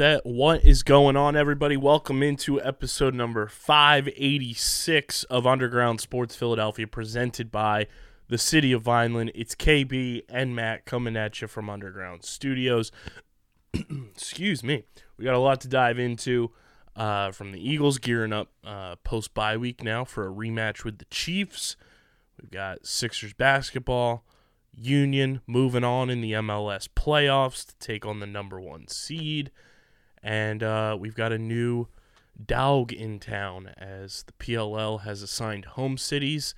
Set. What is going on, everybody? Welcome into episode number 586 of Underground Sports Philadelphia, presented by the City of Vineland. It's KB and Matt coming at you from Underground Studios. Excuse me. We got a lot to dive into. Uh, from the Eagles gearing up uh, post bye week now for a rematch with the Chiefs. We've got Sixers basketball. Union moving on in the MLS playoffs to take on the number one seed. And uh, we've got a new dog in town as the PLL has assigned home cities,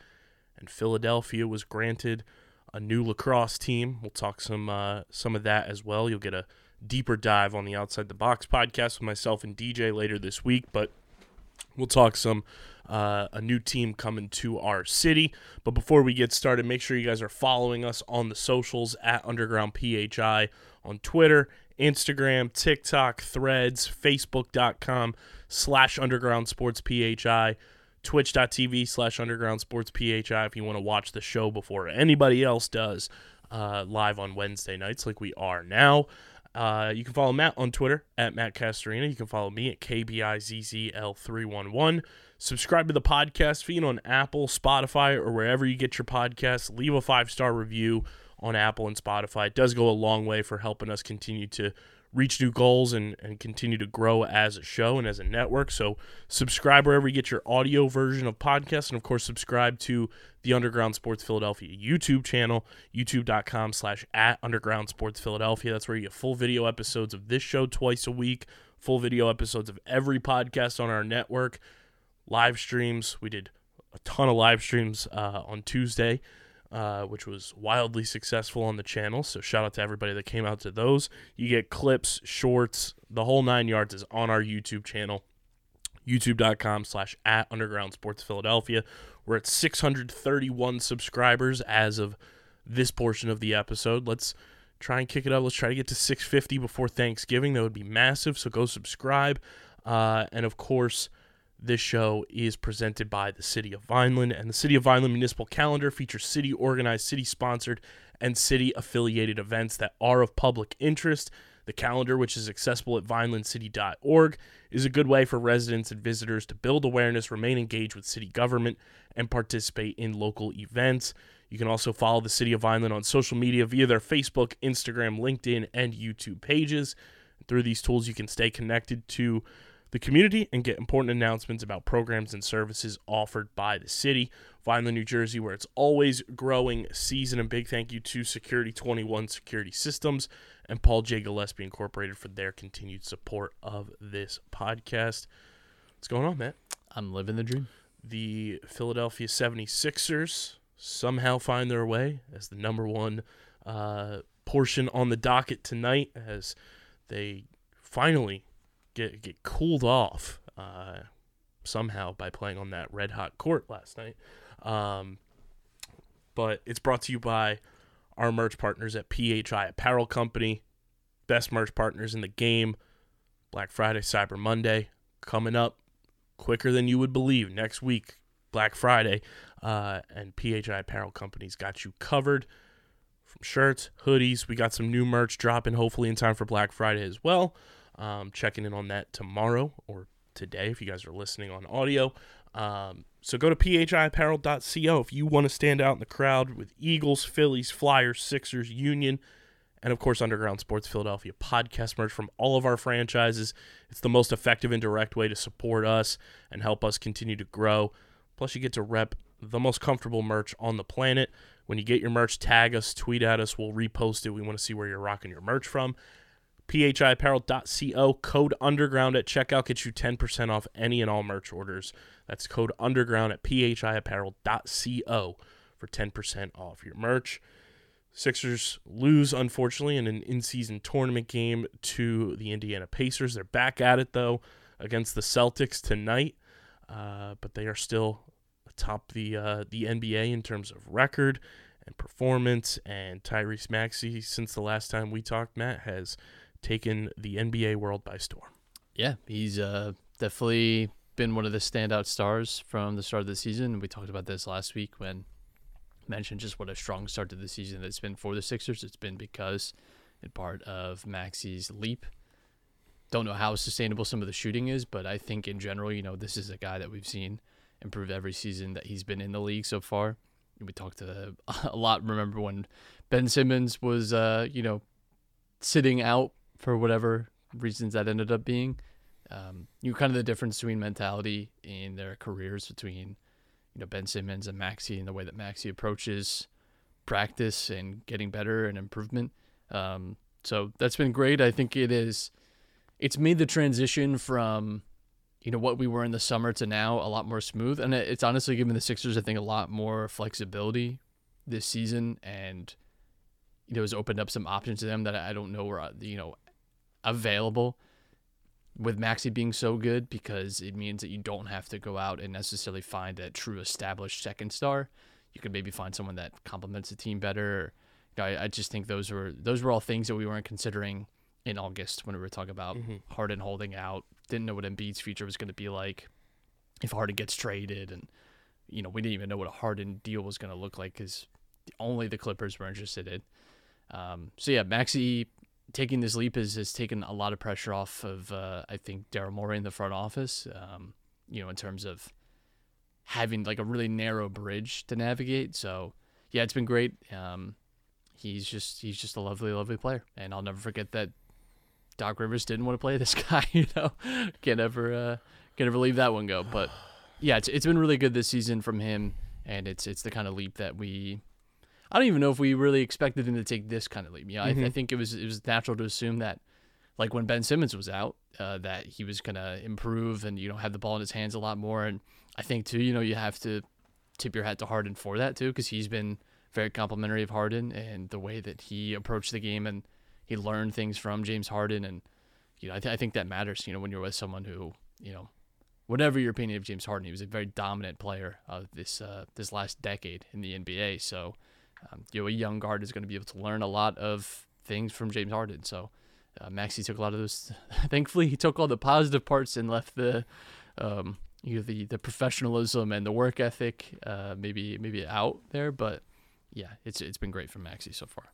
and Philadelphia was granted a new lacrosse team. We'll talk some uh, some of that as well. You'll get a deeper dive on the Outside the Box podcast with myself and DJ later this week, but we'll talk some uh, a new team coming to our city. But before we get started, make sure you guys are following us on the socials at Underground PHI on Twitter, Instagram, TikTok, Threads, Facebook.com slash Underground Sports PHI, Twitch.tv slash Underground Sports PHI if you want to watch the show before anybody else does uh, live on Wednesday nights like we are now. Uh, you can follow Matt on Twitter at Matt Castorina. You can follow me at KBIZZL311. Subscribe to the podcast feed on Apple, Spotify, or wherever you get your podcasts. Leave a five star review on Apple and Spotify. It does go a long way for helping us continue to reach new goals and, and continue to grow as a show and as a network. So subscribe wherever you get your audio version of podcasts. And of course, subscribe to the Underground Sports Philadelphia YouTube channel, youtube.com slash at Underground Sports Philadelphia. That's where you get full video episodes of this show twice a week, full video episodes of every podcast on our network, live streams. We did a ton of live streams uh, on Tuesday uh, which was wildly successful on the channel. So shout out to everybody that came out to those. You get clips, shorts, the whole nine yards is on our YouTube channel, youtube.com slash at underground sports Philadelphia. We're at 631 subscribers as of this portion of the episode. Let's try and kick it up. Let's try to get to 650 before Thanksgiving. That would be massive. So go subscribe. Uh, and of course, this show is presented by the City of Vineland, and the City of Vineland Municipal Calendar features city organized, city sponsored, and city affiliated events that are of public interest. The calendar, which is accessible at vinelandcity.org, is a good way for residents and visitors to build awareness, remain engaged with city government, and participate in local events. You can also follow the City of Vineland on social media via their Facebook, Instagram, LinkedIn, and YouTube pages. Through these tools, you can stay connected to the community and get important announcements about programs and services offered by the city. Vineland, New Jersey, where it's always growing season. And big thank you to Security 21 Security Systems and Paul J. Gillespie Incorporated for their continued support of this podcast. What's going on, Matt? I'm living the dream. The Philadelphia 76ers somehow find their way as the number one uh, portion on the docket tonight as they finally get get cooled off uh, somehow by playing on that red hot court last night. Um, but it's brought to you by our merch partners at PHI Apparel Company, best merch partners in the game. Black Friday, Cyber Monday coming up quicker than you would believe next week. Black Friday, uh, and PHI Apparel Company's got you covered from shirts, hoodies. We got some new merch dropping hopefully in time for Black Friday as well. Um, checking in on that tomorrow or today if you guys are listening on audio. Um, so go to phiapparel.co if you want to stand out in the crowd with Eagles, Phillies, Flyers, Sixers, Union, and of course Underground Sports Philadelphia podcast merch from all of our franchises. It's the most effective and direct way to support us and help us continue to grow. Plus, you get to rep the most comfortable merch on the planet. When you get your merch, tag us, tweet at us, we'll repost it. We want to see where you're rocking your merch from. phiapparel.co code underground at checkout gets you 10% off any and all merch orders. That's code underground at phiapparel.co for 10% off your merch. Sixers lose, unfortunately, in an in season tournament game to the Indiana Pacers. They're back at it, though, against the Celtics tonight, uh, but they are still atop the, uh, the NBA in terms of record and performance. And Tyrese Maxey, since the last time we talked, Matt, has taken the NBA world by storm. Yeah, he's uh, definitely been one of the standout stars from the start of the season. We talked about this last week when mentioned just what a strong start to the season it's been for the Sixers. It's been because, in part, of Maxey's leap. Don't know how sustainable some of the shooting is, but I think in general, you know, this is a guy that we've seen improve every season that he's been in the league so far. We talked to a lot. Remember when Ben Simmons was, uh, you know, sitting out for whatever reasons that ended up being. Um, you kind of the difference between mentality in their careers between, you know, Ben Simmons and Maxey and the way that Maxey approaches practice and getting better and improvement. Um, so that's been great. I think it is. It's made the transition from, you know, what we were in the summer to now a lot more smooth, and it's honestly given the Sixers, I think, a lot more flexibility this season, and you know, has opened up some options to them that I don't know were you know available with Maxey being so good because it means that you don't have to go out and necessarily find a true established second star. You could maybe find someone that complements the team better. Or, you know, I, I just think those were those were all things that we weren't considering in August when we were talking about Harden holding out. Didn't know what Embiid's future was going to be like if Harden gets traded, and you know we didn't even know what a Harden deal was going to look like because only the Clippers were interested in. Um, so yeah, Maxey taking this leap has, has taken a lot of pressure off of uh, I think Daryl Morey in the front office. Um, you know, in terms of having like a really narrow bridge to navigate. So yeah, it's been great. Um, he's just he's just a lovely, lovely player, and I'll never forget that Doc Rivers didn't want to play this guy. You know, can't ever uh, can't ever leave that one go. But yeah, it's it's been really good this season from him, and it's it's the kind of leap that we. I don't even know if we really expected him to take this kind of leap. Yeah, I, I think it was it was natural to assume that, like when Ben Simmons was out, uh, that he was gonna improve and you know have the ball in his hands a lot more. And I think too, you know, you have to tip your hat to Harden for that too, because he's been very complimentary of Harden and the way that he approached the game and he learned things from James Harden. And you know, I, th- I think that matters. You know, when you're with someone who you know, whatever your opinion of James Harden, he was a very dominant player of this uh, this last decade in the NBA. So um, you know, a young guard is going to be able to learn a lot of things from James Harden. So uh, Maxey took a lot of those. Thankfully, he took all the positive parts and left the, um, you know, the the professionalism and the work ethic, uh, maybe maybe out there. But yeah, it's it's been great for Maxey so far.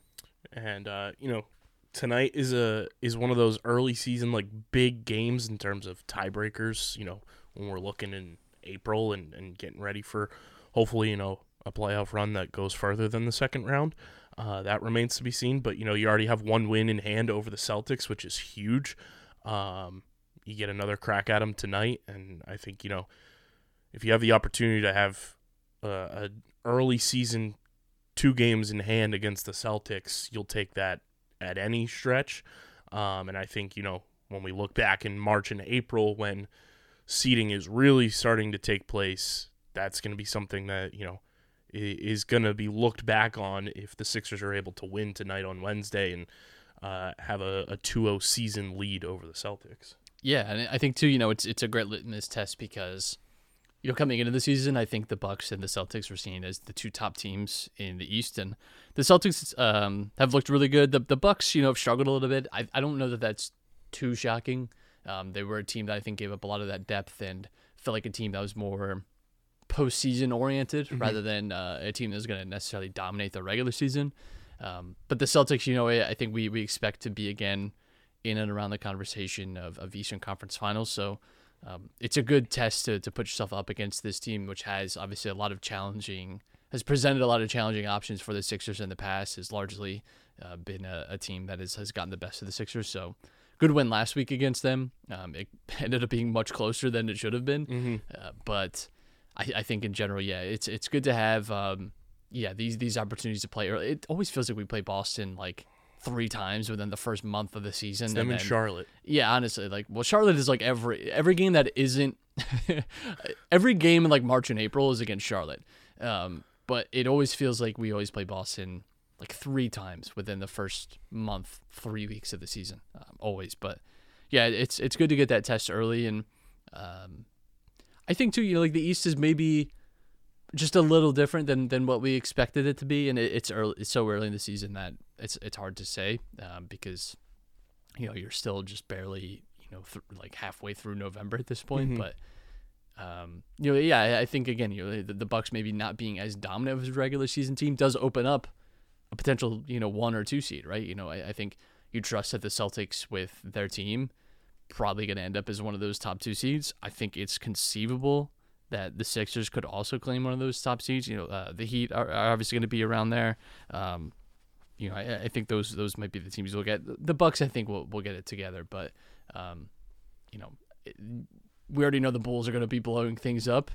and uh, you know tonight is a is one of those early season like big games in terms of tiebreakers you know when we're looking in april and, and getting ready for hopefully you know a playoff run that goes further than the second round uh, that remains to be seen but you know you already have one win in hand over the celtics which is huge um, you get another crack at them tonight and i think you know if you have the opportunity to have uh, a early season two games in hand against the Celtics, you'll take that at any stretch. Um, and I think, you know, when we look back in March and April when seeding is really starting to take place, that's going to be something that, you know, is going to be looked back on if the Sixers are able to win tonight on Wednesday and uh, have a, a 2-0 season lead over the Celtics. Yeah, and I think too, you know, it's it's a great litmus test because you know, coming into the season, I think the Bucks and the Celtics were seen as the two top teams in the East, and the Celtics um, have looked really good. The the Bucks, you know, have struggled a little bit. I I don't know that that's too shocking. Um, they were a team that I think gave up a lot of that depth and felt like a team that was more postseason oriented rather than uh, a team that's going to necessarily dominate the regular season. Um, but the Celtics, you know, I I think we, we expect to be again in and around the conversation of, of Eastern Conference Finals. So um, it's a good test to, to put yourself up against this team, which has obviously a lot of challenging, has presented a lot of challenging options for the Sixers in the past, has largely uh, been a, a team that is, has gotten the best of the Sixers. So good win last week against them. Um, it ended up being much closer than it should have been. Uh, but I, I think in general, yeah, it's it's good to have um, yeah these these opportunities to play early. It always feels like we play Boston like three times within the first month of the season. Them and in then- Charlotte. yeah, honestly, like well, Charlotte is like every every game that isn't every game in like March and April is against Charlotte. Um, but it always feels like we always play Boston like three times within the first month, three weeks of the season, um, always. But yeah, it's it's good to get that test early, and um, I think too, you know, like the East is maybe just a little different than than what we expected it to be, and it, it's early, it's so early in the season that it's it's hard to say um, because you know you're still just barely you know th- like halfway through November at this point, Mhm. but um, you know yeah I- I think again you know the, the Bucks maybe not being as dominant as a regular season team does open up a potential you know one or two seed right you know I, I think you trust that the Celtics with their team probably going to end up as one of those top two seeds. I think it's conceivable that the Sixers could also claim one of those top seeds. You know, uh, the Heat are, are obviously going to be around there. Um, you know, I, I think those those might be the teams we'll get. The Bucks, I think, will will get it together. But, um, you know, it, we already know the Bulls are going to be blowing things up.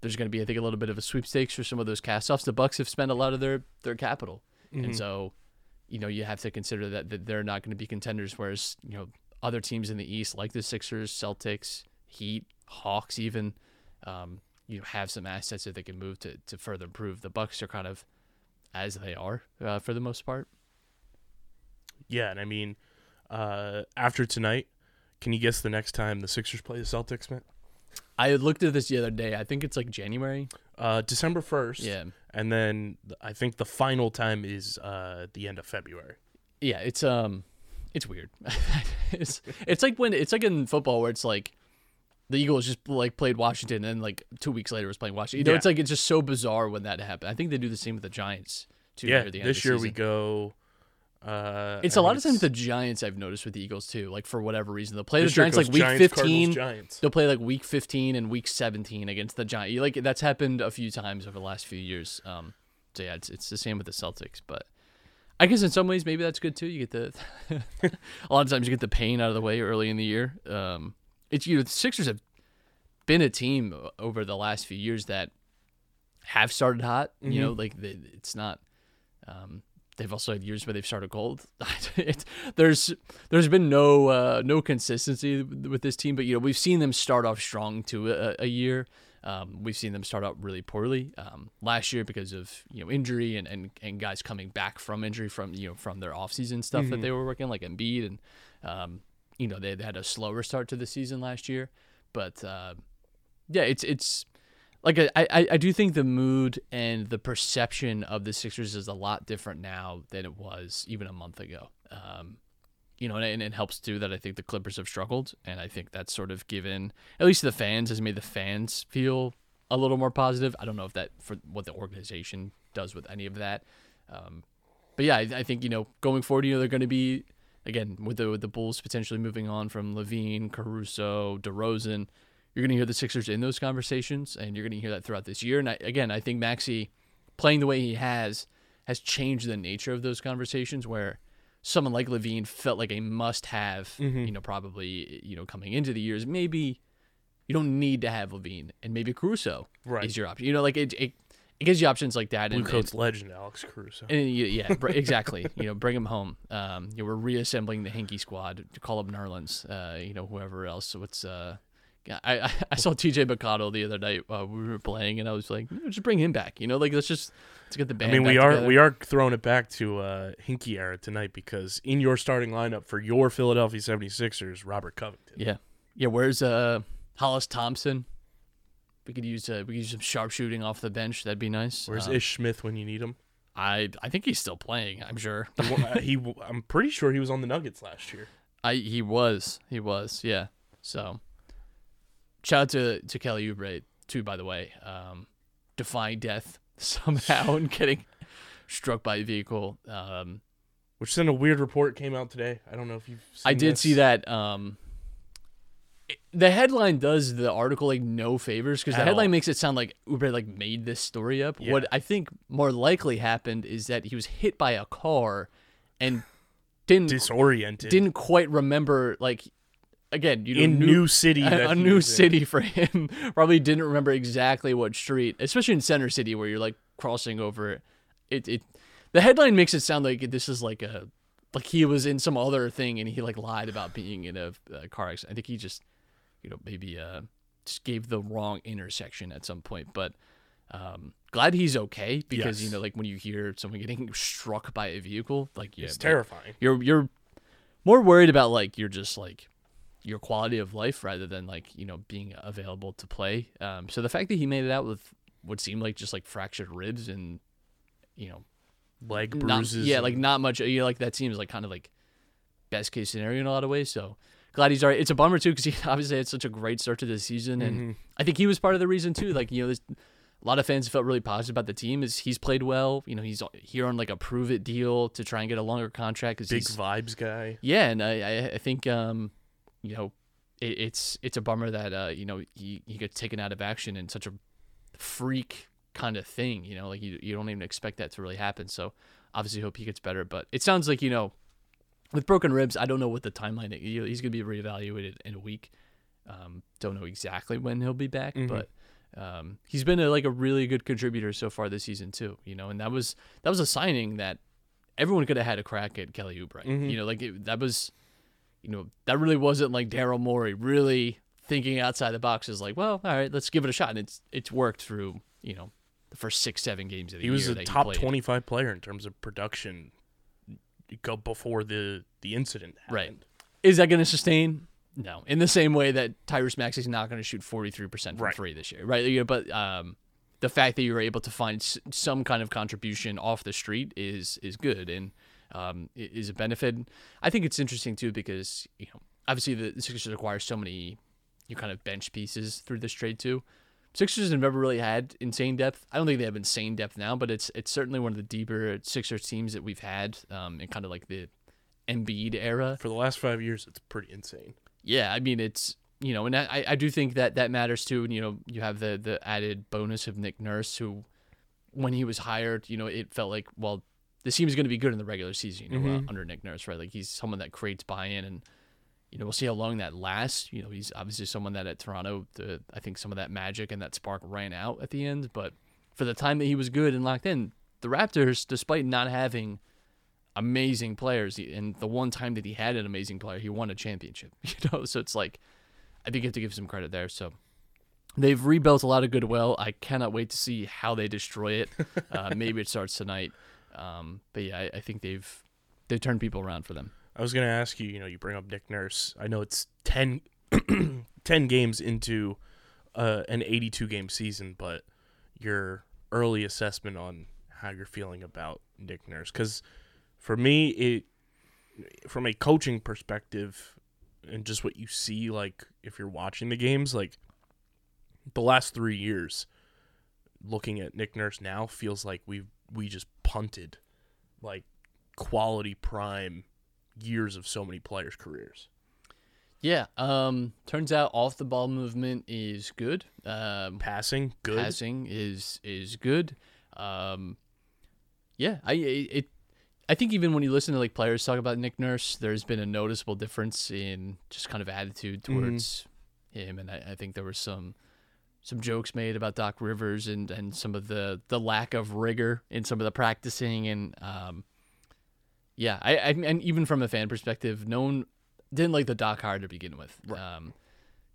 There's going to be, I think, a little bit of a sweepstakes for some of those castoffs. The Bucks have spent a lot of their their capital, and so, you know, you have to consider that, that they're not going to be contenders. Whereas, you know, other teams in the East, like the Sixers, Celtics, Heat, Hawks, even, um, you know, have some assets that they can move to to further improve. The Bucks are kind of as they are uh, for the most part. Yeah, and I mean, uh, after tonight, can you guess the next time the Sixers play the Celtics, man? I looked at this the other day. I think it's like January. Uh, December first. Yeah. and then I think the final time is uh the end of February. Yeah, it's um, it's weird. it's it's like when it's like in football where it's like the Eagles just like played Washington and like two weeks later was playing Washington. You know, Yeah. it's like it's just so bizarre when that happened. I think they do the same with the Giants too. yeah, near the end this year we go. Uh, It's a lot of times the Giants I've noticed with the Eagles too. Like for whatever reason, they'll play the Giants like week Giants, fifteen. Giants. They'll play like week fifteen and week seventeen against the Giants. Like that's happened a few times over the last few years. Um, so yeah, it's it's the same with the Celtics, but I guess in some ways maybe that's good too. You get the a lot of times you get the pain out of the way early in the year. Um, it's you know the Sixers have been a team over the last few years that have started hot. You know, like the, it's not. Um, they've also had years where they've started cold. it's, there's there's been no uh, no consistency with with this team, but you know we've seen them start off strong to a, a year. Um, we've seen them start out really poorly um, last year because of you know injury and, and, and guys coming back from injury from you know from their offseason stuff that they were working like Embiid and um, you know they, they had a slower start to the season last year, but uh, yeah, it's it's like I, I I do think the mood and the perception of the Sixers is a lot different now than it was even a month ago. Um, you know, and, it helps too that I think the Clippers have struggled, and I think that's sort of given at least the fans has made the fans feel a little more positive. I don't know if that for what the organization does with any of that, um, but yeah, I, I think you know going forward, you know they're going to be again with the with the Bulls potentially moving on from LaVine, Caruso, DeRozan. You're going to hear the Sixers in those conversations, and you're going to hear that throughout this year. And I, again, I think Maxey playing the way he has has changed the nature of those conversations where someone like LaVine felt like a must-have, you know, probably you know coming into the years. Maybe you don't need to have LaVine, and maybe Caruso Right. is your option. You know, like it, it, it gives you options like that. Blue and, Coats legend Alex Caruso. and you- yeah, br- exactly. you know, bring him home. Um, you know, we're reassembling the Hinkie squad to call up Nerlens. Uh, you know, whoever else. What's uh, I I, I saw T.J. McConnell the other night uh, we were playing, and I was like, just bring him back. You know, like let's just let's get the I band. mean, we are together. we are throwing it back to uh, Hinkie era tonight because in your starting lineup for your Philadelphia 76ers, Robert Covington. Yeah, yeah. Where's uh Hollis Thompson? We could use uh, we could use some sharpshooting off the bench. That'd be nice. Where's Um, Ish Smith when you need him? I I think he's still playing. I'm sure. He uh, he, I'm pretty sure he was on the Nuggets last year. I he was he was yeah. So shout out to to Kelly Oubre too. By the way, um, defying death somehow and getting struck by a vehicle. Um, Which then a weird report came out today. I don't know if you've. Seen I did this. see that. Um, it- the headline does the article like no favors because the At headline all. makes it sound like Oubre like made this story up. Yeah. What I think more likely happened is that he was hit by a car and didn't disoriented didn't quite remember like again you know, in new, city. a, a new was in. city for him. Probably didn't remember exactly what street, especially in Center City where you're like crossing over it. It, it the headline makes it sound like this is like a like he was in some other thing and he like lied about being in a, a car accident. I think he just, you know, maybe uh, just gave the wrong intersection at some point. But um, glad he's okay because you know, like when you hear someone getting struck by a vehicle, like yeah, It's terrifying. You're you're more worried about like you're just like your quality of life rather than like you know being available to play. Um, so the fact that he made it out with what seemed like just like fractured ribs and you know Leg not- bruises. yeah, and- like not much. You know, like that seems like kind of like best case scenario in a lot of ways. So glad he's alright. It's a bummer too because he obviously had such a great start to the season, and Mm-hmm. I think he was part of the reason too. Like you know, there's a lot of fans felt really positive about the team. Is he's played well. You know, he's here on like a prove it deal to try and get a longer contract. Cause big vibes guy. yeah, and I I- I think um you know it, it's it's a bummer that uh you know he he gets taken out of action in such a freak kind of thing. You know, like you you don't even expect that to really happen. So obviously hope he gets better. But it sounds like you know with broken ribs, I don't know what the timeline. is. He's gonna be reevaluated in a week. Um, don't know exactly when he'll be back, Mhm. but. Um, he's been a, like a really good contributor so far this season too, you know, and that was that was a signing that everyone could have had a crack at Kelly Oubre. Mhm. You know, like it, that was, you know, that really wasn't like Daryl Morey really thinking outside the box. Is like, well, all right, let's give it a shot, and it's it's worked through you know the first six seven games of the year. He was a top 25 player in terms of production go before the the incident happened. Right. Is that going to sustain? No. In the same way that Tyrese Maxey is not going to shoot 43% from Right. three this year, right? You know, but um, the fact that you were able to find some kind of contribution off the street is is good and um, is a benefit. I think it's interesting too because you know obviously the, the Sixers acquire so many you kind of bench pieces through this trade too. Sixers have never really had insane depth. I don't think they have insane depth now, but it's it's certainly one of the deeper Sixers teams that we've had um, in kind of like the Embiid era. For the last five years, it's pretty insane. Yeah, I mean it's you know, and I I do think that that matters too. And you know, you have the the added bonus of Nick Nurse, who when he was hired, you know, it felt like well, this team is going to be good in the regular season, you know, uh, under Nick Nurse, right? Like he's someone that creates buy-in, and you know, we'll see how long that lasts. You know, he's obviously someone that at Toronto, the I think some of that magic and that spark ran out at the end, but for the time that he was good and locked in, the Raptors, despite not having amazing players. And the one time that he had an amazing player, he won a championship. You know, so it's like I think you have to give some credit there. So they've rebuilt a lot of goodwill. I cannot wait to see how they destroy it. Uh, maybe it starts tonight. Um, but yeah, I, I think they've they've turned people around for them. I was gonna ask you. You know, you bring up Nick Nurse. I know it's 10, 10 games into uh, an 82 game season, but your early assessment on how you're feeling about Nick Nurse, because for me, it from a coaching perspective and just what you see, like if you're watching the games, like the last three years, looking at Nick Nurse now feels like we we just punted like quality prime years of so many players' careers. Yeah. Um, turns out off the ball movement is good. Um, Passing, good. passing is is good. Um, yeah, I it, it I think even when you listen to like players talk about Nick Nurse, there's been a noticeable difference in just kind of attitude towards him, and I, I think there was some some jokes made about Doc Rivers and and some of the the lack of rigor in some of the practicing. And um yeah I, I and even from a fan perspective no one didn't like the Doc hire to begin with. Um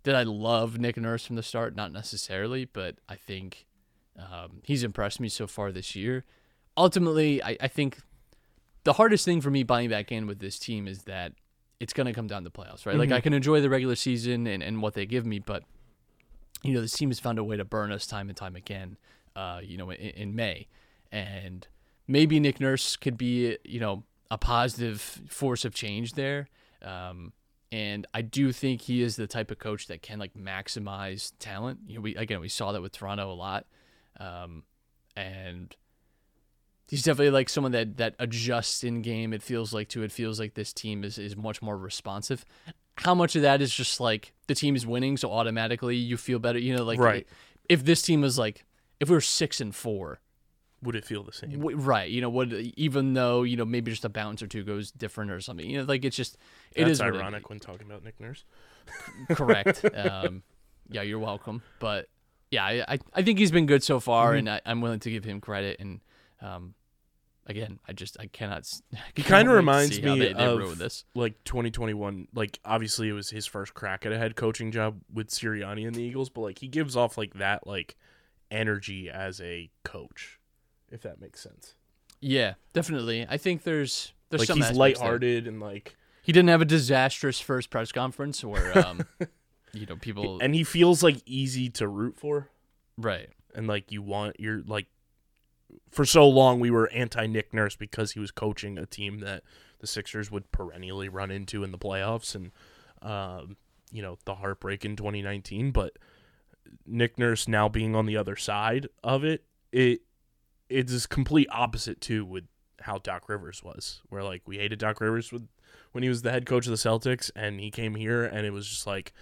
did I love Nick Nurse from the start? Not necessarily but I think um he's impressed me so far this year. Ultimately I, I think the hardest thing for me buying back in with this team is that it's going to come down to playoffs, right? Like I can enjoy the regular season and, and what they give me, but you know, this team has found a way to burn us time and time again, uh, you know, in, in May. And maybe Nick Nurse could be, you know, a positive force of change there. Um, and I do think he is the type of coach that can like maximize talent. You know, we again we saw that with Toronto a lot, um, and he's definitely like someone that that adjusts in game. It feels like to it feels like this team is is much more responsive. How much of that is just like the team is winning, so automatically you feel better? You know, like Right. if this team was like if we were six and four, Would it feel the same? w- right? You know, what even though you know maybe just a bounce or two goes different or something. You know, like it's just it That's is what it ironic when talking about Nick Nurse. correct. um, yeah, you're welcome. But yeah, I, I, I think he's been good so far, Mm-hmm. and I, I'm willing to give him credit. And um, again, I just I cannot. I He kind of reminds me they, they of ruin this. like 2021. Like obviously it was his first crack at a head coaching job with Sirianni and the Eagles, but like he gives off like that like energy as a coach, if that makes sense. Yeah, definitely. I think there's there's like some he's aspects there. lighthearted and like He didn't have a disastrous first press conference where um, you know people and he feels like easy to root for right. and like you want you're like for so long we were anti Nick Nurse because he was coaching a team that the Sixers would perennially run into in the playoffs and um, you know the heartbreak in 2019 but Nick Nurse now being on the other side of it it it is complete opposite too with how Doc Rivers was where like we hated Doc Rivers with when he was the head coach of the Celtics and he came here and it was just like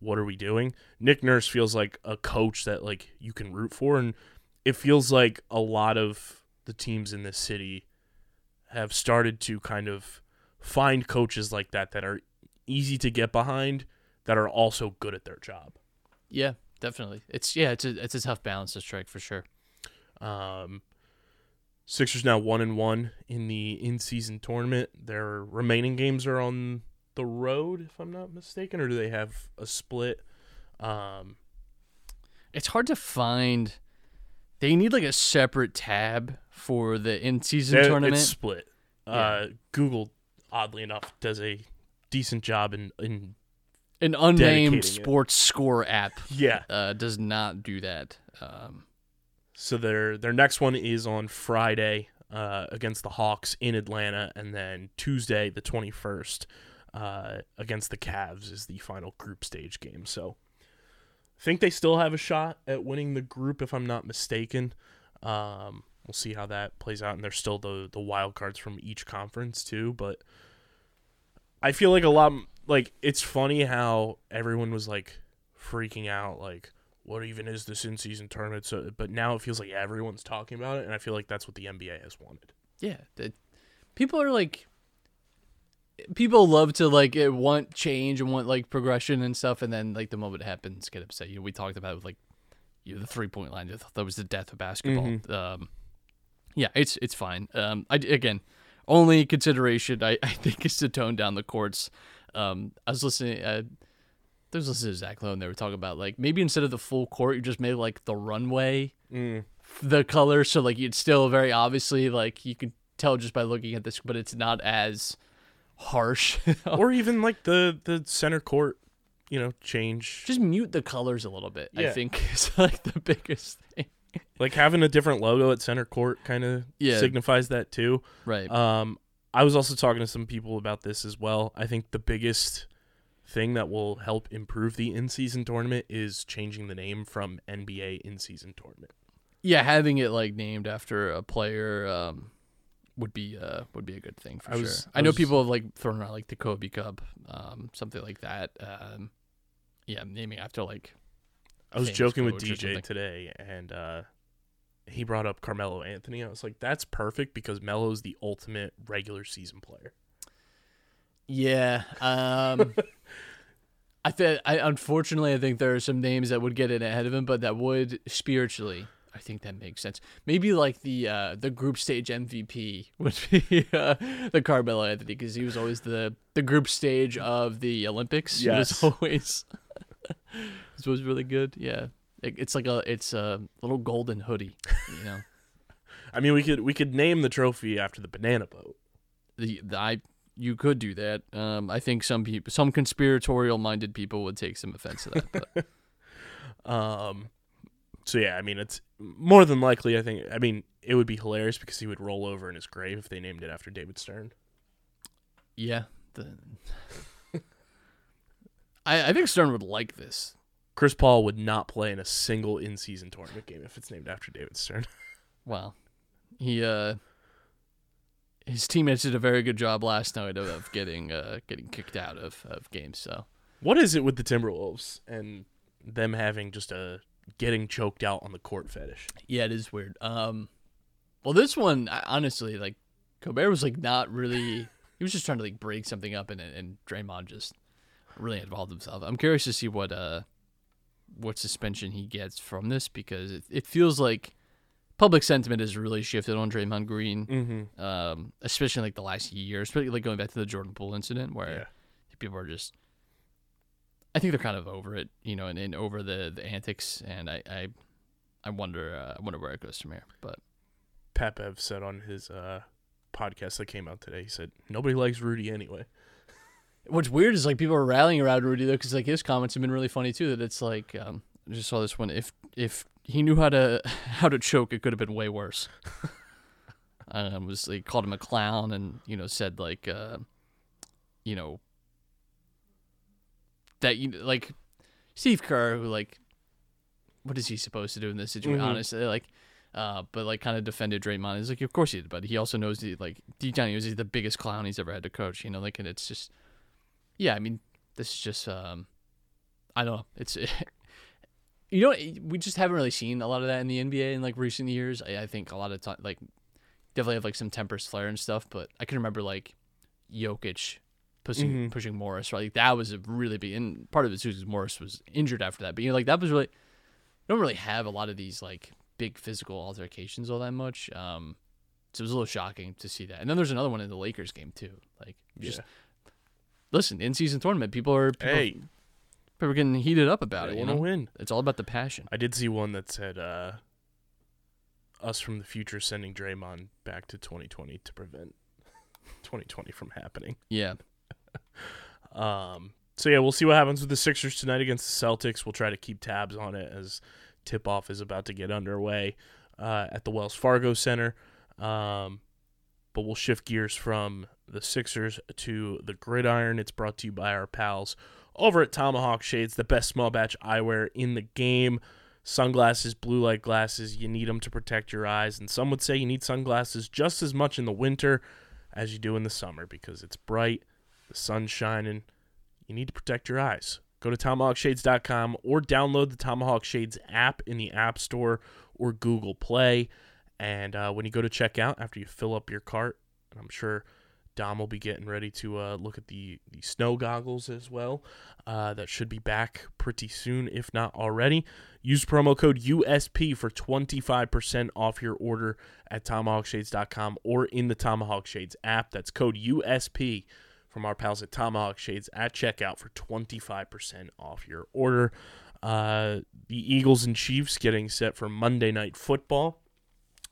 what are we doing? Nick Nurse feels like a coach that like you can root for and it feels like a lot of the teams in this city have started to kind of find coaches like that that are easy to get behind that are also good at their job. Yeah, definitely. It's yeah, it's a it's a tough balance to strike for sure. Um, Sixers now one and one in the in-season tournament. Their remaining games are on the road, if I'm not mistaken, or do they have a split? Um, It's hard to find. They need like a separate tab for the in season tournament. It's split. Uh, Google, oddly enough, does a decent job in, in An unnamed dedicating it. sports score app yeah. uh, does not do that. Um, So their their next one is on Friday uh, against the Hawks in Atlanta, and then Tuesday the twenty first uh, against the Cavs is the final group stage game. So think they still have a shot at winning the group, if I'm not mistaken. Um, we'll see how that plays out, and there's still the the wild cards from each conference too. But I feel like a lot like it's funny how everyone was like freaking out, like what even is this in season tournament? So, but now it feels like everyone's talking about it, and I feel like that's what the NBA has wanted. yeah, the, people are like. People love to like want change and want like progression and stuff, and then like the moment it happens, get upset. You know, we talked about it with like you know, the three point line. That was the death of basketball. Um, yeah, it's it's fine. Um, I again, only consideration I, I think is to tone down the courts. Um, I was listening. Uh, there was listening to Zach Lowe, and they were talking about like maybe instead of the full court, you just made like the runway the color, so like it's still very obviously like you can tell just by looking at this, but it's not as harsh. or even like the the center court, you know, change. just mute the colors a little bit. I think is like the biggest thing. like having a different logo at center court kind of Yeah. signifies that too. Right. Um, I was also talking to some people about this as well. I think the biggest thing that will help improve the in-season tournament is changing the name from NBA in-season tournament. yeah, having it like named after a player um, would be uh, would be a good thing for I sure. was- I I know was- people have like thrown around like the Kobe Cup, um, something like that. Um, yeah, naming after like I was joking with DJ today, and uh, he brought up Carmelo Anthony. I was like, "That's perfect because Melo's the ultimate regular season player." Yeah. Um I think I unfortunately I think there are some names that would get in ahead of him, but that would spiritually I think that makes sense. Maybe like the uh, the group stage MVP would be uh, the Carmelo Anthony because he was always the the group stage of the Olympics. Yes. He was always this was really good. Yeah, it, it's like a it's a little golden hoodie. You know, I mean, we could we could name the trophy after the banana boat. the, the I you could do that. Um, I think some people, some conspiratorial minded people would take some offense to that. But Um, so yeah, I mean, it's more than likely. I think. I mean, it would be hilarious because he would roll over in his grave if they named it after David Stern. yeah, the, I I think Stern would like this. Chris Paul would not play in a single in-season tournament game if it's named after David Stern. Well, he uh, his teammates did a very good job last night of, of getting uh getting kicked out of of games. So what is it with the Timberwolves and them having just a getting choked out on the court fetish? yeah, it is weird. Um, well, this one I- honestly, like Gobert was like not really. He was just trying to like break something up, and and Draymond just really involved himself. I'm curious to see what uh what suspension he gets from this because it, it feels like public sentiment has really shifted on Draymond Green, Mm-hmm. um, especially like the last year, especially like going back to the Jordan Poole incident, where Yeah. people are just. I think they're kind of over it, you know, and, and over the, the antics, and I, I, I wonder, uh, I wonder where it goes from here. But Pat Bev said on his uh, podcast that came out today, he said nobody likes Rudy anyway. What's weird is like people are rallying around Rudy though, because like his comments have been really funny too. That it's like um, I just saw this one. If if he knew how to how to choke, it could have been way worse. um, was like called him a clown and you know said like uh, you know that you like Steve Kerr who like what is he supposed to do in this situation? Mhm. Honestly, like. Uh, but like kind of defended Draymond. He's like, of course he did, but he also knows he like down he knows the biggest clown he's ever had to coach. You know, like and it's just yeah, I mean, this is just um, I don't know. It's you know we just haven't really seen a lot of that in the NBA in like recent years. I, I think a lot of time like definitely have like some tempers flare and stuff, but I can remember like Jokic pushing Mhm. pushing Morris. Right, like that was a really big and part of it too because Morris was injured after that. But you know, like that was really you don't really have a lot of these like big physical altercations all that much. Um, so it was a little shocking to see that. And then there's another one in the Lakers game too. Like just Yeah. listen, in season tournament, people are people, Hey, people are getting heated up about they it. You know? win. It's all about the passion. I did see one that said uh, us from the future sending Draymond back to 2020 to prevent 2020 from happening. Yeah. Um, so yeah, we'll see what happens with the Sixers tonight against the Celtics. We'll try to keep tabs on it as tip off is about to get underway uh, at the Wells Fargo Center. Um, but we'll shift gears from the Sixers to the gridiron. It's brought to you by our pals over at Tomahawk Shades, the best small batch eyewear in the game. Sunglasses, blue light glasses, you need them to protect your eyes. And some would say you need sunglasses just as much in the winter as you do in the summer because it's bright, the sun's shining. You need to protect your eyes. Go to tomahawkshades.com or download the Tomahawk Shades app in the App Store or Google Play. And uh, when you go to checkout, after you fill up your cart, and I'm sure Dom will be getting ready to uh, look at the, the snow goggles as well. Uh, that should be back pretty soon, if not already. Use promo code USP for 25% off your order at tomahawkshades.com or in the Tomahawk Shades app. That's code USP from our pals at Tomahawk Shades at checkout for 25% off your order. Uh, the Eagles and Chiefs getting set for Monday Night Football.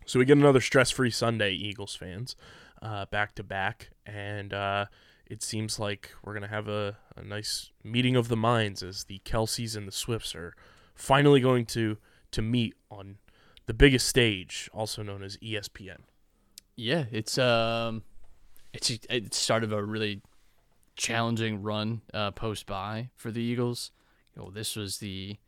So we get another stress-free Sunday, Eagles fans, uh, back to back, and uh, it seems like we're gonna have a, a nice meeting of the minds as the Kelces and the Swifts are finally going to to meet on the biggest stage, also known as ESPN. Yeah, it's um, it's it started of a really challenging run uh, post bye for the Eagles. You know, this was the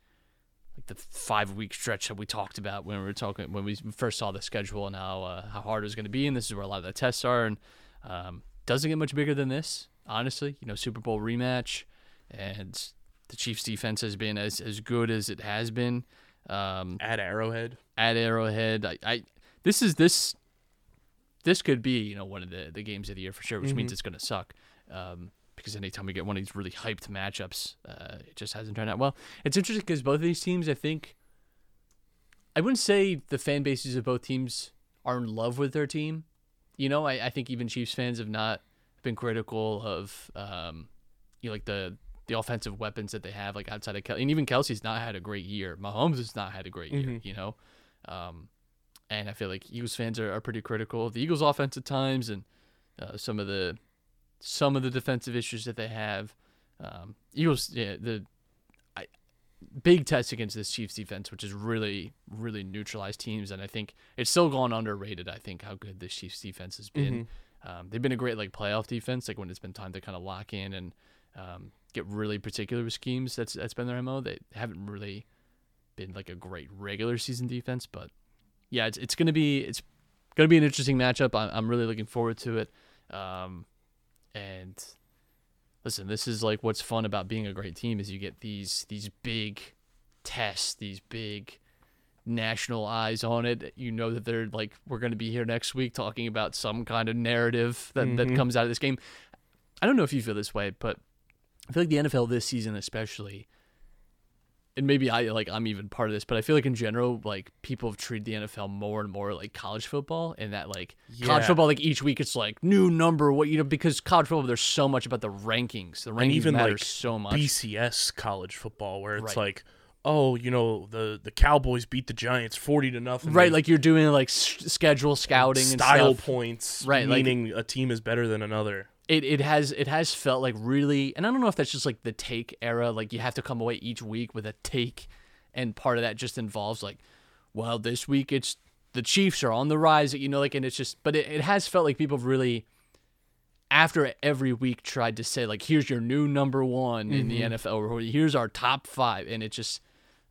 like the five week stretch that we talked about when we were talking when we first saw the schedule and how uh, how hard it was going to be, and this is where a lot of the tests are. And um, doesn't get much bigger than this, honestly. You know, Super Bowl rematch, and the Chiefs' defense has been as as good as it has been. Um, At Arrowhead, at Arrowhead. I, I this is this this could be you know one of the the games of the year for sure, which means it's going to suck. Um, because anytime we get one of these really hyped matchups, uh, it just hasn't turned out well. It's interesting because both of these teams, I think, I wouldn't say the fan bases of both teams are in love with their team. You know, I, I think even Chiefs fans have not been critical of, um, you know, like the the offensive weapons that they have, like outside of Kelce, and even Kelce's not had a great year. Mahomes has not had a great year. You know, um, and I feel like Eagles fans are, are pretty critical of the Eagles' offense at times, and uh, some of the some of the defensive issues that they have. Um, Eagles, yeah, the I, big test against this Chiefs defense, which is really really neutralized teams, and I think it's still gone underrated. I think how good this Chiefs defense has been. Um, they've been a great like playoff defense, like when it's been time to kind of lock in and um, get really particular with schemes. That's that's been their mo. They haven't really been like a great regular season defense, but yeah, it's it's gonna be it's gonna be an interesting matchup. I'm I'm really looking forward to it. Um, and listen, this is like what's fun about being a great team is you get these these big tests, these big national eyes on it. You know that they're like we're going to be here next week talking about some kind of narrative that that comes out of this game. I don't know if you feel this way, but I feel like the NFL this season especially and maybe I like I'm even part of this, but I feel like in general, like people have treated the NFL more and more like college football, and that like college football, like each week it's like new number, what you know, because college football there's so much about the rankings. The rankings and even matter like so much. BCS college football, where it's Right. like, oh, you know, the the Cowboys beat the Giants forty to nothing. right, They- like you're doing like s- schedule scouting style and stuff. points, Right, like- Meaning a team is better than another. It, it has it has felt like really and I don't know if that's just like the take era like you have to come away each week with a take and part of that just involves like well this week it's the Chiefs are on the rise you know like and it's just but it, it has felt like people have really after every week tried to say like here's your new number one in the NFL or here's our top five and it just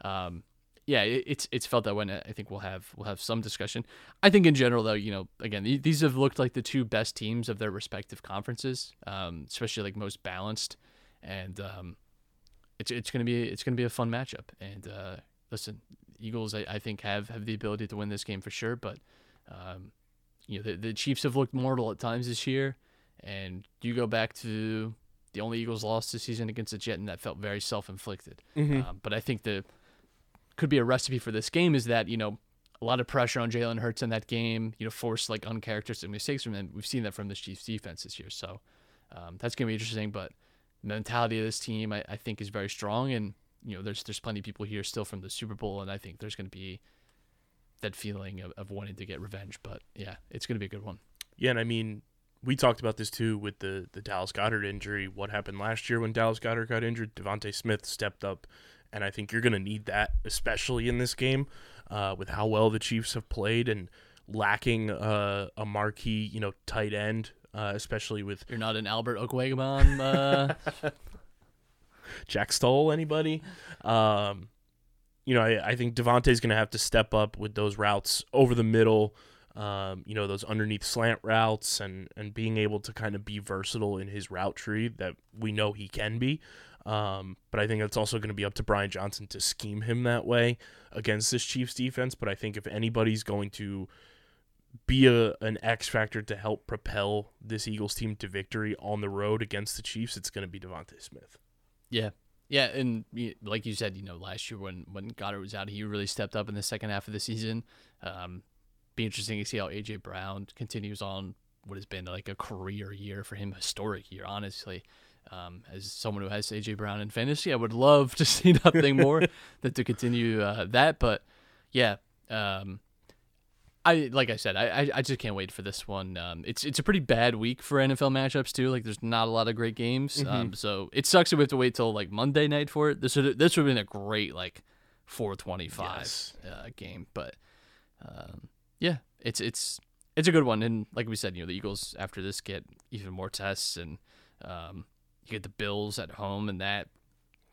um yeah it, it's it's felt that way and I think we'll have we'll have some discussion. I think in general though you know again these have looked like the two best teams of their respective conferences um especially like most balanced and um it's it's gonna be it's gonna be a fun matchup. And uh listen Eagles I, I think have have the ability to win this game for sure but um you know the, the Chiefs have looked mortal at times this year. And you go back to the only Eagles loss this season against the Jet, and that felt very self-inflicted. Um, but I think the could be a recipe for this game is that you know a lot of pressure on Jalen Hurts in that game. You know, force like uncharacteristic mistakes from him. We've seen that from the Chiefs defense this year, so um, that's gonna be interesting. But the mentality of this team, I, I think, is very strong, and you know, there's there's plenty of people here still from the Super Bowl, and I think there's gonna be that feeling of, of wanting to get revenge. But yeah, it's gonna be a good one. Yeah, and I mean, we talked about this too with the the Dallas Goedert injury. What happened last year when Dallas Goedert got injured? DeVonta Smith stepped up, and I think you're going to need that, especially in this game, uh, with how well the Chiefs have played and lacking uh, a marquee, you know, tight end, uh, especially with You're not an Albert Okwuegbunam. Uh, Jack Stoll, anybody. Um, you know, I, I think DeVonta's going to have to step up with those routes over the middle, um, you know, those underneath slant routes and, and being able to kind of be versatile in his route tree that we know he can be. Um, but I think it's also going to be up to Brian Johnson to scheme him that way against this Chiefs defense. But I think if anybody's going to be a an X factor to help propel this Eagles team to victory on the road against the Chiefs, it's going to be DeVonta Smith. Yeah, yeah, and like you said, you know, last year when when Goedert was out, he really stepped up in the second half of the season. Um, be interesting to see how AJ Brown continues on what has been like a career year for him, historic year, honestly. Um, as someone who has AJ Brown in fantasy, I would love to see nothing more than to continue uh, that. But yeah, um, I like I said, I, I just can't wait for this one. Um, it's it's a pretty bad week for NFL matchups too. Like there's not a lot of great games. Um, so it sucks that we have to wait till like Monday night for it. This would this would have been a great like 425 Yes. uh, game, but um, yeah, it's it's it's a good one. And like we said, you know the Eagles after this get even more tests, and um, you get the Bills at home, and that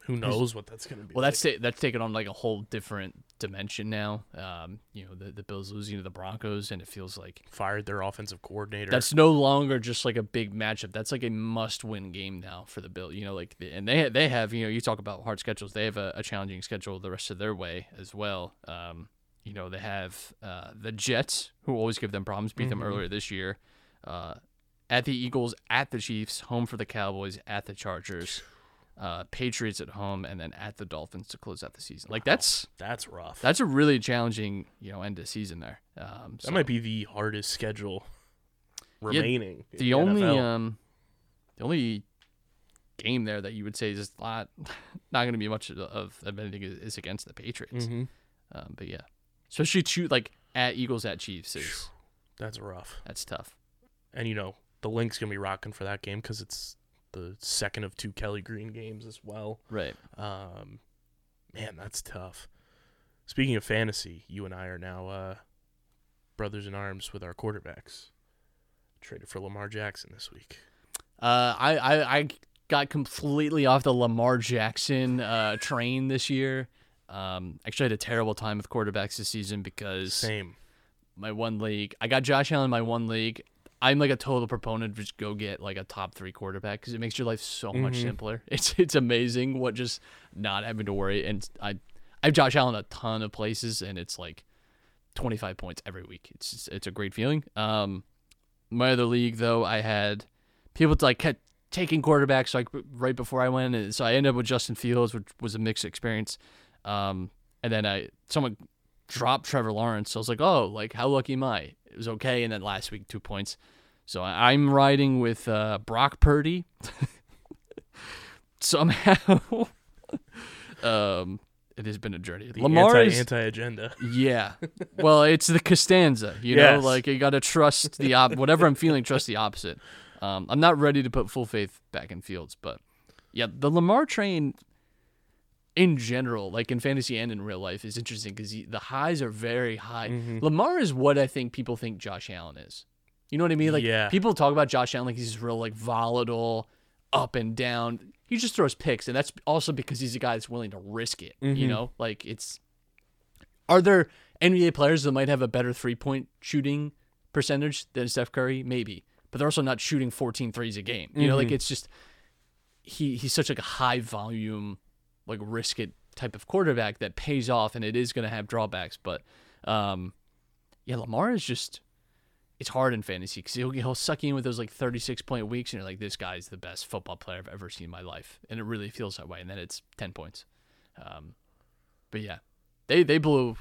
Who knows what that's going to be? well, that's ta- that's taken on like a whole different dimension now. Um, you know, the the Bills losing to the Broncos, and it feels like fired their offensive coordinator. that's no longer just like a big matchup. That's like a must-win game now for the Bills. You know, like the- and they they have you know you talk about hard schedules. They have a, a challenging schedule the rest of their way as well. Um, you know, they have uh, the Jets who always give them problems. Beat them earlier this year. Uh, at the Eagles, at the Chiefs, home for the Cowboys, at the Chargers. Uh, Patriots at home, and then at the Dolphins to close out the season. Like that's that's rough. that's a really challenging, you know, end of season there. Um, that might be the hardest schedule remaining. in the only NFL. um, the only game there that you would say is not not going to be much of, of anything is, is against the Patriots. Mhm. Um, but yeah, especially two like at Eagles at Chiefs is that's rough. that's tough. And you know the Linc's gonna be rocking for that game because it's the second of two Kelly Green games as well. Right. Um, man, that's tough. Speaking of fantasy, you and I are now uh, brothers in arms with our quarterbacks. Traded for Lamar Jackson this week. Uh, I, I I got completely off the Lamar Jackson uh, train this year. Um, actually, I had a terrible time with quarterbacks this season because Same. my one league. I got Josh Allen in my one league. I'm like a total proponent of just go get like a top three quarterback because it makes your life so much simpler. It's it's amazing what just not having to worry. And I I have Josh Allen a ton of places, and it's like 25 points every week. It's just, it's a great feeling. Um, my other league though, I had people to like kept taking quarterbacks like right before I went, and so I ended up with Justin Fields, which was a mixed experience. Um, and then I someone dropped Trevor Lawrence. So I was like, oh, like how lucky am I? It was okay. And then last week, two points. So I'm riding with uh, Brock Purdy. Somehow, um, it has been a journey. The Lamar anti agenda. yeah. Well, it's the Costanza, you know, like you got to trust the op- whatever I'm feeling, trust the opposite. Um, I'm not ready to put full faith back in Fields, but yeah, the Lamar train in general, like in fantasy and in real life, is interesting because the highs are very high. Mm-hmm. Lamar is what I think people think Josh Allen is. You know what I mean? Like Yeah. people talk about Josh Allen like he's real like volatile, up and down. He just throws picks, and that's also because he's a guy that's willing to risk it. Mm-hmm. You know, like it's. Are there NBA players that might have a better three point shooting percentage than Steph Curry? Maybe, but they're also not shooting 14 threes a game. You know, like Mm-hmm. it's just he he's such like a high volume, like risk it type of quarterback that pays off, and it is going to have drawbacks. But um, yeah, Lamar is just it's hard in fantasy because he'll, he'll suck you in with those like 36 point weeks, and you're like, this guy's the best football player I've ever seen in my life, and it really feels that way. And then it's 10 points. Um, but yeah, they they blew.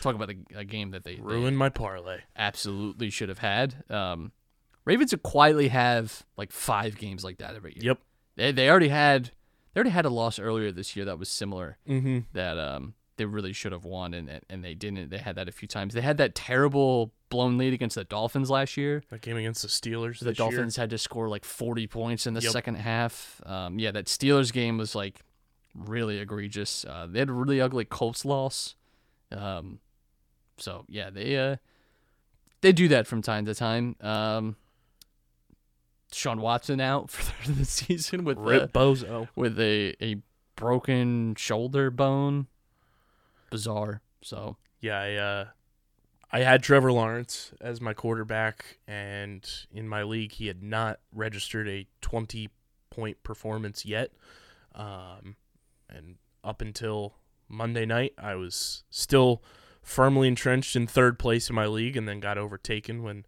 Talk about a, a game that they, they Ruined my parlay. absolutely should have had. Um, Ravens would quietly have like five games like that every year. Yep. They they already had they already had a loss earlier this year that was similar Mm-hmm. that um they really should have won and and- they didn't. They had that a few times. They had that terrible blown lead against the Dolphins last year. That game against the Steelers. The this year. Dolphins had to score like 40 points in the Yep. second half. Um, yeah, that Steelers game was like really egregious. Uh, they had a really ugly Colts loss. Um, so yeah, they uh, they do that from time to time. Um, Sean Watson out for the season with Rip Bozo. with a a broken shoulder bone. Bizarre. So Yeah, I uh, I had Trevor Lawrence as my quarterback, and in my league, he had not registered a twenty point performance yet. Um, and up until Monday night, I was still firmly entrenched in third place in my league, and then got overtaken when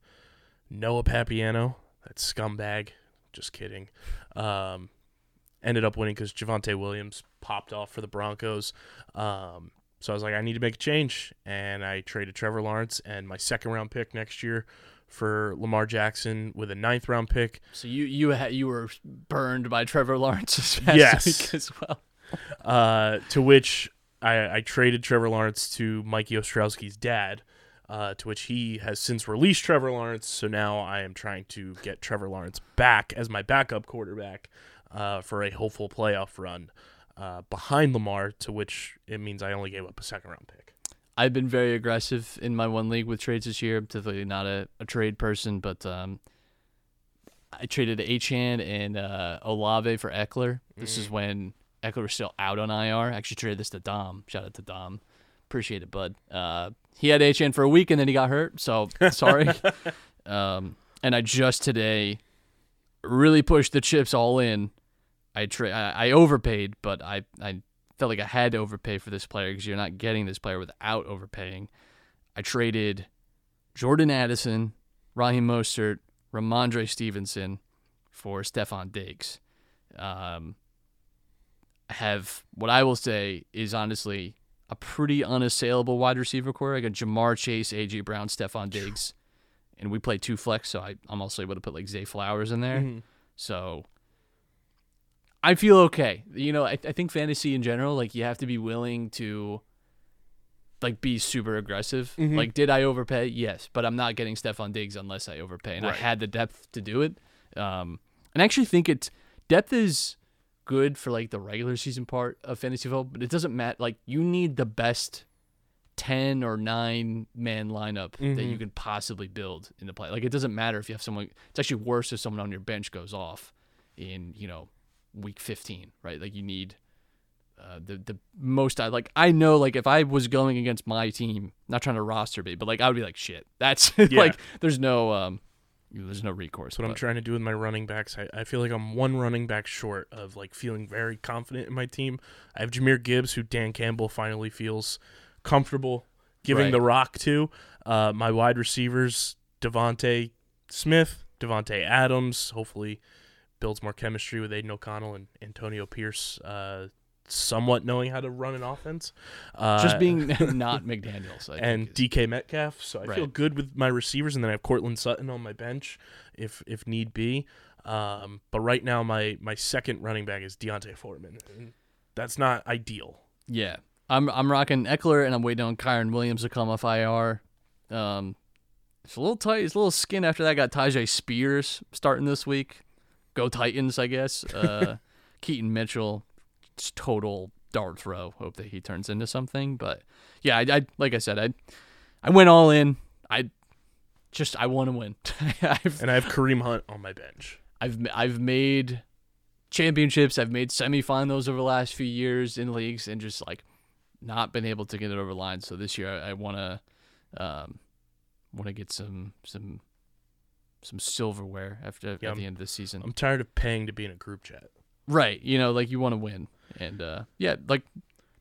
Noah Papiano, that scumbag, just kidding, um, ended up winning because Javonte Williams popped off for the Broncos. Um, so I was like, I need to make a change, and I traded Trevor Lawrence and my second round pick next year for Lamar Jackson with a ninth round pick. so you you ha- you were burned by Trevor Lawrence this past Yes. week as well. Uh, to which I, I traded Trevor Lawrence to Mikey Ostrowski's dad. Uh, to which he has since released Trevor Lawrence. So now I am trying to get Trevor Lawrence back as my backup quarterback uh, for a hopeful playoff run uh, behind Lamar. To which it means I only gave up a second round pick. I've been very aggressive in my one league with trades this year. I'm typically not a, a trade person, but um, I traded Achane and uh, Olave for Ekeler. This is when Ekeler was still out on IR. I actually traded this to Dom. Shout out to Dom. Appreciate it, bud. Uh, he had Achane for a week and then he got hurt. So sorry. um, and I just today really pushed the chips all in. I tra- I, I overpaid, but I, I felt like I had to overpay for this player because you're not getting this player without overpaying. I traded Jordan Addison, Raheem Mostert, Rhamondre Stevenson for Stefon Diggs. Um, have what I will say is honestly a pretty unassailable wide receiver core. I got Ja'Marr Chase, AJ Brown, Stefon Diggs, and we play two flex, so I, I'm also able to put like Zay Flowers in there. So I feel okay. You know, I, I think fantasy in general, like you have to be willing to like be super aggressive. Like, did I overpay? Yes, but I'm not getting Stefon Diggs unless I overpay, and I had the depth to do it. Um, and I actually think it's depth is good for like the regular season part of fantasy football, but it doesn't matter. Like, you need the best ten or nine man lineup that you can possibly build in the play. Like, it doesn't matter if you have someone. It's actually worse if someone on your bench goes off in you know week 15, right? Like, you need uh, the the most I like. I know like if I was going against my team, not trying to roster me, but like I would be like shit. That's like there's no um there's no recourse. What I'm trying to do with my running backs. I, I feel like I'm one running back short of like feeling very confident in my team. I have Jahmyr Gibbs, who Dan Campbell finally feels comfortable giving Right. the rock to. Uh, my wide receivers, DeVonta Smith, Davante Adams, hopefully builds more chemistry with Aidan O'Connell and Antonio Pierce. Uh, somewhat knowing how to run an offense. Uh, Just being not McDaniels. I and is- DK Metcalf. So I feel good with my receivers, and then I have Courtland Sutton on my bench if if need be. Um, but right now, my my second running back is D'Onta Foreman. That's not ideal. yeah, I'm I'm rocking Ekeler and I'm waiting on Kyren Williams to come off IR. Um, it's a little tight. It's a little skin after that. Got Tyjae Spears starting this week. Go Titans, I guess. Uh, Keaton Mitchell, total dart throw. Hope that he turns into something. But yeah, I, I like I said, I I went all in. I just I want to win. I've And I have Kareem Hunt on my bench. I've I've made championships. I've made semifinals over the last few years in leagues, and just like not been able to get it over the line. So this year, I, I want to um, want to get some some some silverware after Yeah, at the end of the season. I'm tired of paying to be in a group chat. Right? You know, like you want to win, and uh, yeah, like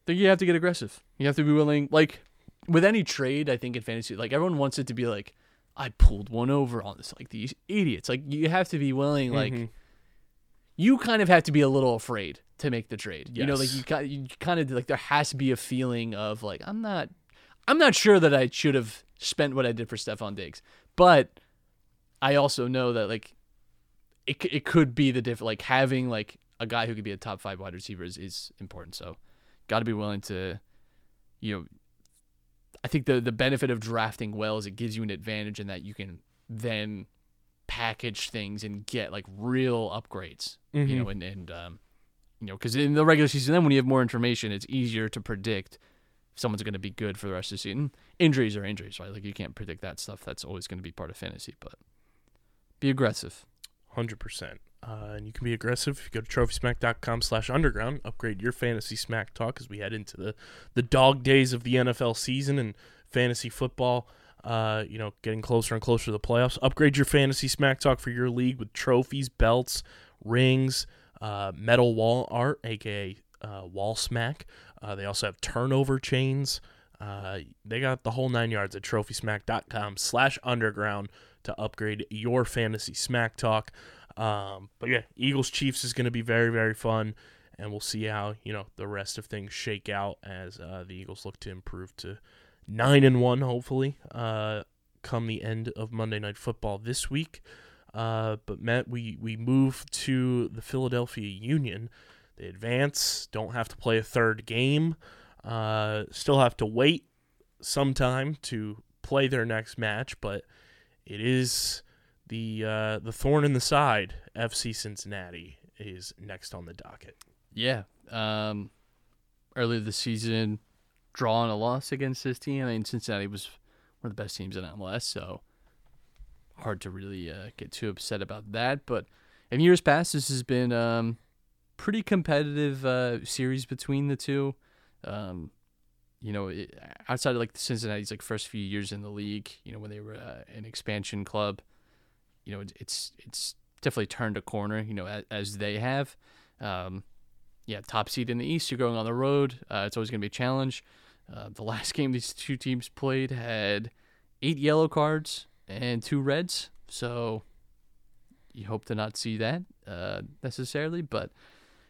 think you have to get aggressive. You have to be willing. Like with any trade, I think in fantasy, like everyone wants it to be like. I pulled one over on this, like these idiots. Like you have to be willing, like Mhm. you kind of have to be a little afraid to make the trade. You know, like you kind you kind of like there has to be a feeling of like I'm not I'm not sure that I should have spent what I did for Stefon Diggs, but I also know that like it it could be the different like having like a guy who could be a top five wide receiver is, is important. So got to be willing to you know I think the the benefit of drafting well is it gives you an advantage in that you can then package things and get like real upgrades. You know, and and um, you know, because in the regular season, then when you have more information, it's easier to predict if someone's going to be good for the rest of the season. Injuries are injuries, right? Like you can't predict that stuff. That's always going to be part of fantasy, but be aggressive. Hundred percent. Uh, and you can be aggressive if you go to trophysmack.com slash underground, upgrade your fantasy smack talk as we head into the, the dog days of the NFL season and fantasy football, uh, you know, getting closer and closer to the playoffs. Upgrade your fantasy smack talk for your league with trophies, belts, rings, uh, metal wall art, aka uh, wall smack. Uh, they also have turnover chains. Uh, they got the whole nine yards at trophysmack.com slash underground to upgrade your fantasy smack talk. Um, but yeah, Eagles Chiefs is going to be very, very fun. And we'll see how, you know, the rest of things shake out as uh, the Eagles look to improve to nine and one, hopefully, uh, come the end of Monday Night Football this week. Uh, but Matt, we, we move to the Philadelphia Union. They advance, don't have to play a third game, uh, still have to wait some time to play their next match, but it is the uh, the thorn in the side. FC Cincinnati is next on the docket. Yeah. Um, earlier this season, drawing a loss against this team. I mean, Cincinnati was one of the best teams in MLS, so hard to really uh, get too upset about that. But in years past, this has been um, pretty competitive uh, series between the two. Um, you know, it, outside of like the Cincinnati's like first few years in the league, you know, when they were uh, an expansion club, you know, it's it's definitely turned a corner. You know, as, as they have. Um, yeah, top seed in the East. You're going on the road. Uh, it's always going to be a challenge. Uh, the last game these two teams played had eight yellow cards and two reds. So you hope to not see that uh, necessarily, but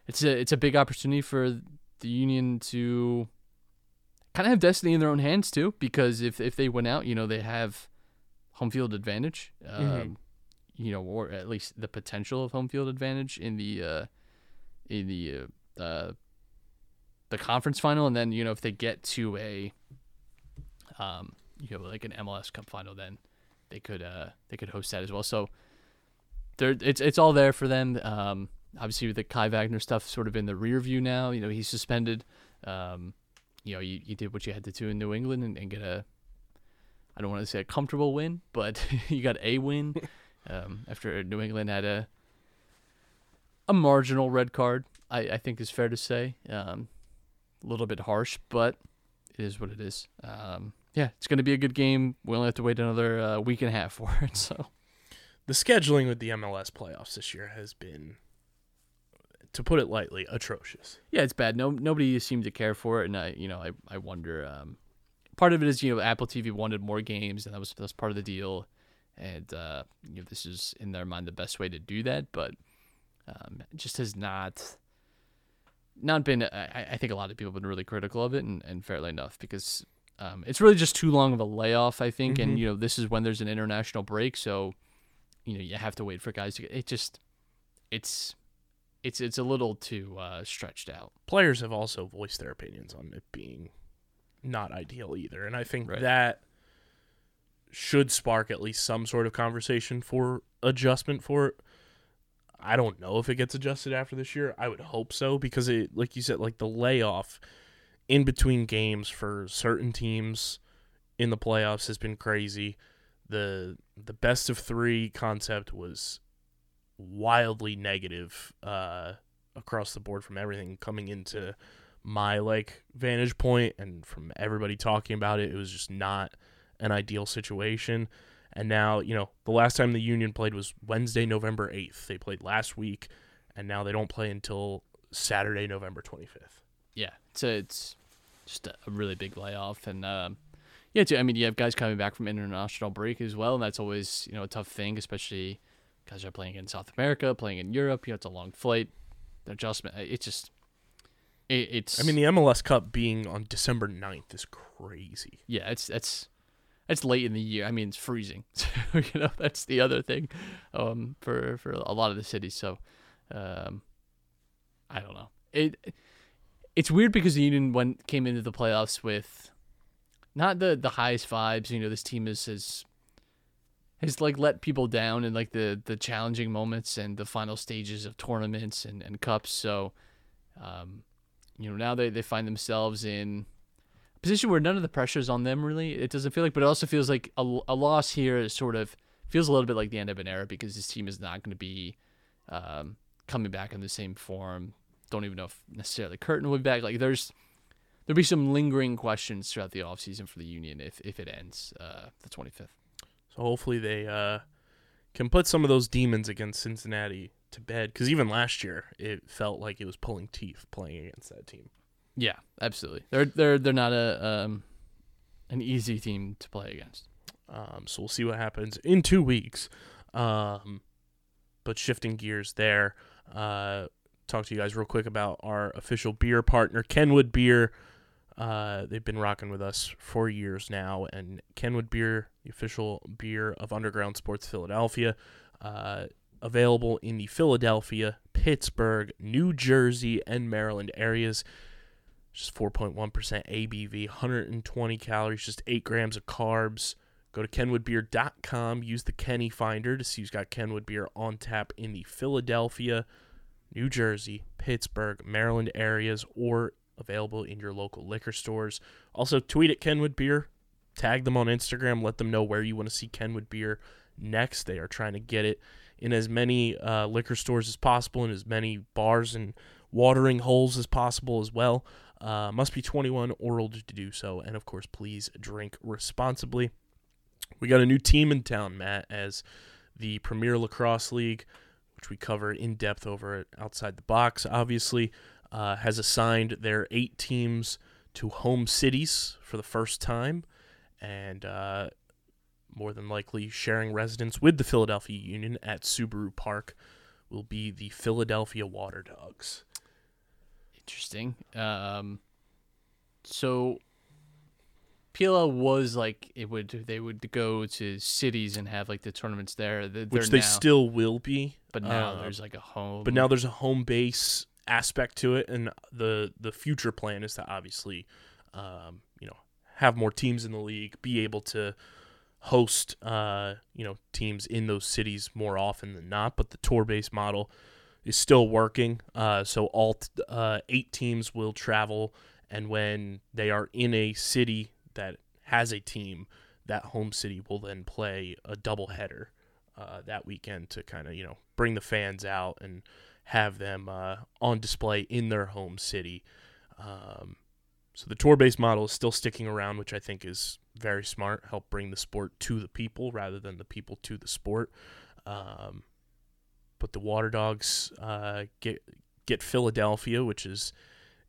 it's a it's a big opportunity for the Union to kind of have destiny in their own hands too. Because if if they win out, you know they have home field advantage. Um, Mhm. You know, or at least the potential of home field advantage in the uh, in the uh, uh, the conference final, and then you know if they get to a um, you know like an MLS Cup final, then they could uh they could host that as well. So there it's it's all there for them. Um, obviously with the Kai Wagner stuff sort of in the rear view now. You know he's suspended. Um, you know you, you did what you had to do in New England and, and get a I don't want to say a comfortable win, but you got a win um, after New England had a a marginal red card. I, I think is fair to say. Um, a little bit harsh, but it is what it is. Um, yeah, it's going to be a good game. We only have to wait another uh, week and a half for it. So The scheduling with the MLS playoffs this year has been, to put it lightly, atrocious. yeah, it's bad. No, nobody seemed to care for it, and I, you know, I, I wonder. Um, part of it is you know Apple TV wanted more games, and that was that was part of the deal, and uh, you know this is in their mind the best way to do that, but um, just has not not been. I, I think a lot of people have been really critical of it, and, and fairly enough, because um, it's really just too long of a layoff. I think, and you know, this is when there's an international break, so you know you have to wait for guys to get. It just, it's, it's it's a little too uh, stretched out. players have also voiced their opinions on it being not ideal either. And I think Right. that should spark at least some sort of conversation for adjustment for it. I don't know if it gets adjusted after this year. I would hope so because it like you said like the layoff in between games for certain teams in the playoffs has been crazy. The the best of 3 concept was wildly negative uh across the board from everything coming into my like vantage point and from everybody talking about it it was just not an ideal situation and now you know the last time the union played was wednesday november 8th they played last week and now they don't play until saturday november 25th Yeah, it's a, it's just a, a really big layoff, and um, yeah, too, I mean, you have guys coming back from international break as well, and that's always you know a tough thing, especially guys are playing in South America, playing in Europe. You know, it's a long flight, the adjustment. It's just, it, it's. i mean the mls cup being on december 9th is crazy yeah, it's that's it's late in the year. I mean, it's freezing. So, you know, that's the other thing um, for for a lot of the cities. So, um, I don't know. It it's weird because the Union went came into the playoffs with not the the highest vibes. You know, this team is has has like let people down in like the the challenging moments and the final stages of tournaments and and cups. So, um, you know, now they they find themselves in position where none of the pressure is on them really. It doesn't feel like, but it also feels like a, a loss here is sort of feels a little bit like the end of an era because this team is not going to be um, coming back in the same form. Don't even know if necessarily Curtin will be back. Like there's there'll be some lingering questions throughout the offseason for the Union if if it ends uh, the 25th. So hopefully they uh, can put some of those demons against Cincinnati to bed. Because even last year, it felt like it was pulling teeth playing against that team. Yeah, absolutely. They're they're they're not a um, an easy team to play against. Um, so we'll see what happens in two weeks. Um, but shifting gears there, uh, talk to you guys real quick about our official beer partner, Kenwood Beer. Uh, they've been rocking with us for years now, and Kenwood Beer, the official beer of Underground Sports Philadelphia, uh, available in the Philadelphia, Pittsburgh, New Jersey, and Maryland areas. Just 4.1% ABV, 120 calories, just 8 grams of carbs. Go to kenwoodbeer.com, use the Kenny Finder to see who's got Kenwood beer on tap in the Philadelphia, New Jersey, Pittsburgh, Maryland areas, or available in your local liquor stores. Also, tweet at Kenwood Beer, tag them on Instagram, let them know where you want to see Kenwood Beer next. They are trying to get it in as many uh, liquor stores as possible, in as many bars and watering holes as possible as well. Uh, must be 21 or older to do so, and of course, please drink responsibly. We got a new team in town, Matt, as the Premier Lacrosse League, which we cover in depth over at Outside the Box, obviously, uh, has assigned their eight teams to home cities for the first time, and uh, more than likely sharing residence with the Philadelphia Union at Subaru Park will be the Philadelphia Waterdogs. Interesting. Um, so PLL was like it would they would go to cities and have like the tournaments there. They're Which they now- still will be, but now uh, there's like a home. but now there's a home base aspect to it, and the the future plan is to obviously, um, you know, have more teams in the league, be able to host, uh, you know, teams in those cities more often than not. But the tour based model is still working. Uh, so all uh, eight teams will travel, and when they are in a city that has a team, that home city will then play a doubleheader uh, that weekend to kind of you know bring the fans out and have them uh, on display in their home city. Um, so the tour based model is still sticking around, which I think is very smart. Help bring the sport to the people rather than the people to the sport. Um, but the Waterdogs uh, get get Philadelphia, which is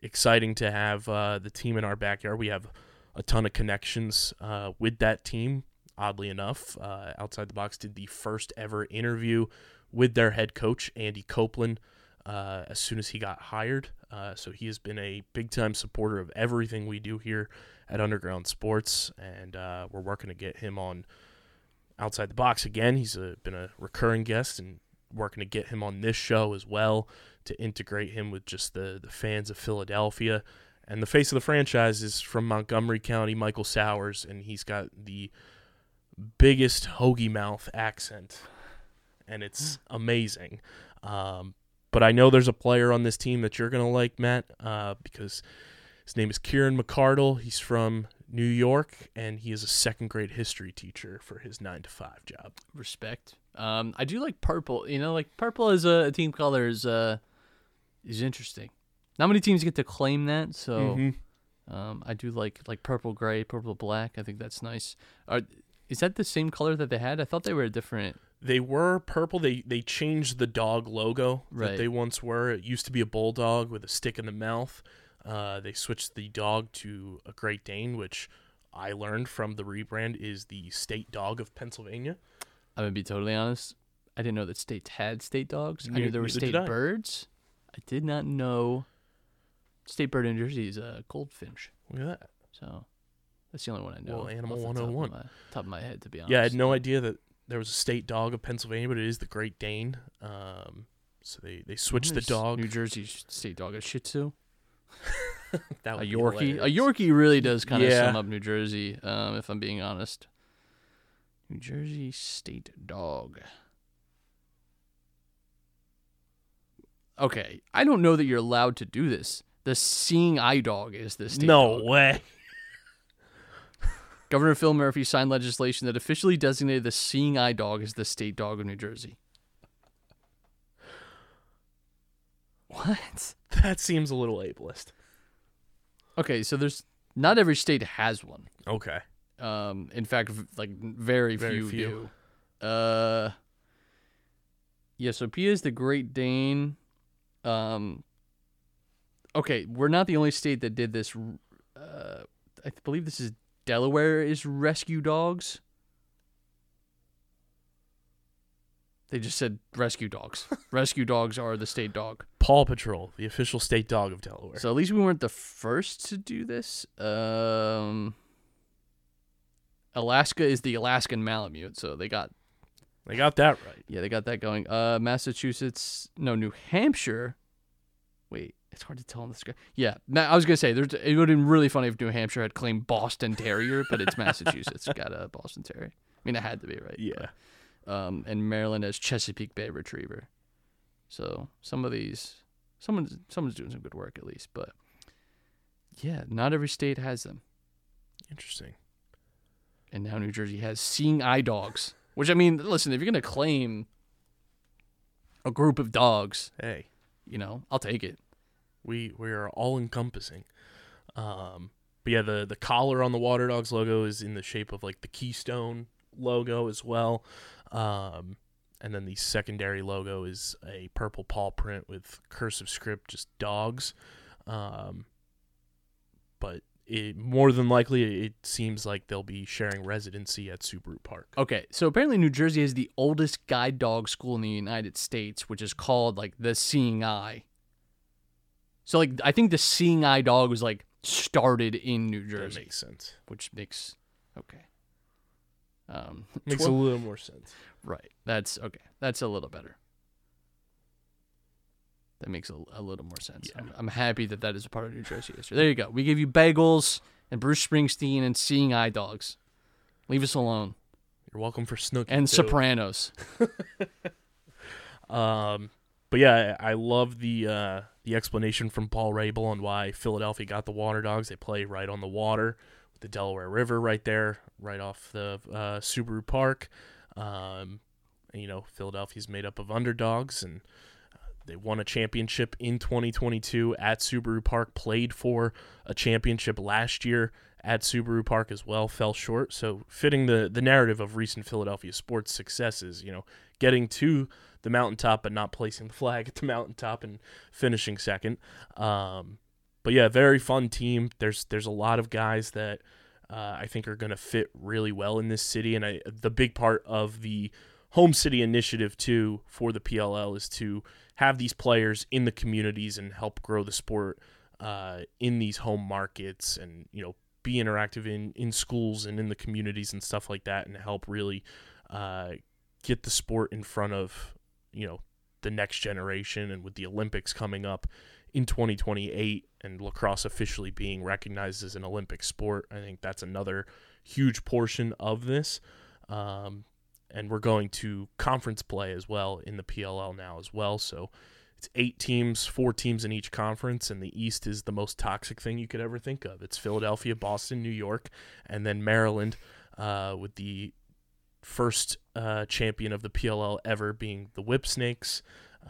exciting to have uh, the team in our backyard. We have a ton of connections uh, with that team. Oddly enough, uh, outside the box did the first ever interview with their head coach Andy Copelan uh, as soon as he got hired. Uh, so he has been a big time supporter of everything we do here at Underground Sports, and we're working to get him on outside the box again. He's a, been a recurring guest and working to get him on this show as well to integrate him with just the the fans of Philadelphia. And the face of the franchise is from Montgomery County, Michael Sowers, and he's got the biggest hoagie mouth accent, and it's amazing. Um, but I know there's a player on this team that you're gonna like, Matt, uh, because his name is Kieran McArdle. He's from New York, and he is a second grade history teacher for his nine to five job. Respect. Um, I do like purple. You know, like purple as a, a team color is uh is interesting. Not many teams get to claim that, so Mm-hmm. um, I do like like purple gray, purple black. I think that's nice. Are is that the same color that they had? I thought they were a different. They were purple. They they changed the dog logo Right. that they once were. It used to be a bulldog with a stick in the mouth. Uh, they switched the dog to a Great Dane, which I learned from the rebrand is the state dog of Pennsylvania. I'm gonna be totally honest. I didn't know that states had state dogs. I knew there were neither state did I. birds. I did not know state bird in Jersey is a goldfinch. Look at that. So that's the only one I know. Well, Animal off the top of 101. my- Top of my head, to be honest. Yeah, I had no idea that there was a state dog of Pennsylvania, but it is the Great Dane. Um, so they, they switched the Nice. dog. New Jersey sh- state dog, a Shih Tzu, That a would be Yorkie. A hilarious. Yorkie really does kind of Yeah. sum up New Jersey, um, if I'm being honest. New Jersey state dog. Okay, I don't know that you're allowed to do this. The seeing eye dog is the state No dog. way. Governor Phil Murphy signed legislation that officially designated the seeing eye dog as the state dog of New Jersey. What? That seems a little ableist. Okay, so there's not every state has one. Okay. Um, in fact, v- like very, Very few, few. do. Uh, yeah. So Pia is the Great Dane. Um. Okay, we're not the only state that did this. Uh, I believe this is Delaware is rescue dogs. They just said rescue dogs. rescue dogs are the state dog. Paw Patrol, the official state dog of Delaware. So at least we weren't the first to do this. Um, Alaska is the Alaskan Malamute, so they got they got that right. yeah they got that going. Uh, Massachusetts, no, New Hampshire. Wait, it's hard to tell on this guy. Yeah, I was gonna say there's, it would have been really funny if New Hampshire had claimed Boston Terrier, but it's Massachusetts got a Boston Terrier. I mean, it had to be right. Yeah. Um, and Maryland has Chesapeake Bay Retriever. So some of these, someone's someone's doing some good work at least, but yeah, not every state has them. Interesting. And now New Jersey has seeing eye dogs. Which I mean, listen, if you're gonna claim a group of dogs, Hey, you know, I'll take it. we we are all encompassing. Um, but yeah, the the collar on the Waterdogs logo is in the shape of like the Keystone logo as well. Um, and then the secondary logo is a purple paw print with cursive script, just dogs. Um, but it, more than likely, it seems like they'll be sharing residency at Subaru Park. Okay, so apparently New Jersey is the oldest guide dog school in the United States, which is called like the Seeing Eye. So like I think the Seeing Eye dog was like started in New That Jersey, makes sense. which makes okay. Um, Makes a little more sense. Right. That's okay. That's a little better. That makes a, a little more sense. Yeah. I'm, I'm happy that that is a part of New Jersey history. There you go. We gave you bagels and Bruce Springsteen and Seeing Eye Dogs. Leave us alone. You're welcome for Snooki. And too. Sopranos. Um, but yeah, I I love the uh, the explanation from Paul Rabil on why Philadelphia got the Waterdogs. They play right on the water with the Delaware River right there, right off the uh, Subaru Park. Um, you know, Philadelphia's made up of underdogs, and they won a championship in 2022 at Subaru Park. Played for a championship last year at Subaru Park as well. Fell short, so fitting the the narrative of recent Philadelphia sports successes. You know, getting to the mountaintop but not placing the flag at the mountaintop and finishing second. Um, but yeah, very fun team. There's there's a lot of guys that uh, I think are going to fit really well in this city, and I, the big part of the home city initiative too for the PLL is to have these players in the communities and help grow the sport uh, in these home markets and you know be interactive in in schools and in the communities and stuff like that and help really uh, get the sport in front of you know the next generation and with the Olympics coming up in 2028 and lacrosse officially being recognized as an Olympic sport, I think that's another huge portion of this. Um, and we're going to conference play as well in the PLL now as well. So it's eight teams, four teams in each conference, and the East is the most toxic thing you could ever think of. It's Philadelphia, Boston, New York, and then Maryland uh, with the first uh, champion of the PLL ever being the Whipsnakes,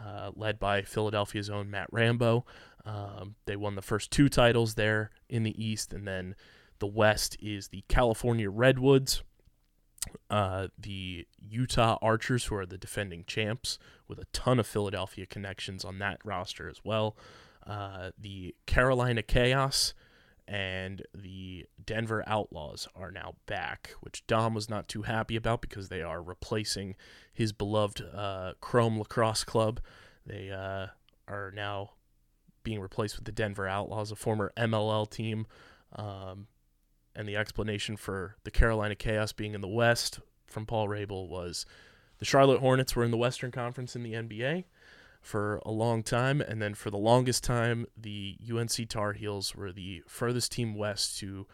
uh, led by Philadelphia's own Matt Rambo. Um, they won the first two titles there in the East, and then the West is the California Redwoods, uh, the Utah Archers, who are the defending champs, with a ton of Philadelphia connections on that roster as well. Uh, the Carolina Chaos and the Denver Outlaws are now back, which Dom was not too happy about because they are replacing his beloved uh, Chrome Lacrosse Club. They uh, are now being replaced with the Denver Outlaws, a former MLL team. Um, and the explanation for the Carolina Chaos being in the West from Paul Rabil was the Charlotte Hornets were in the Western Conference in the NBA for a long time, and then for the longest time, the UNC Tar Heels were the furthest team west to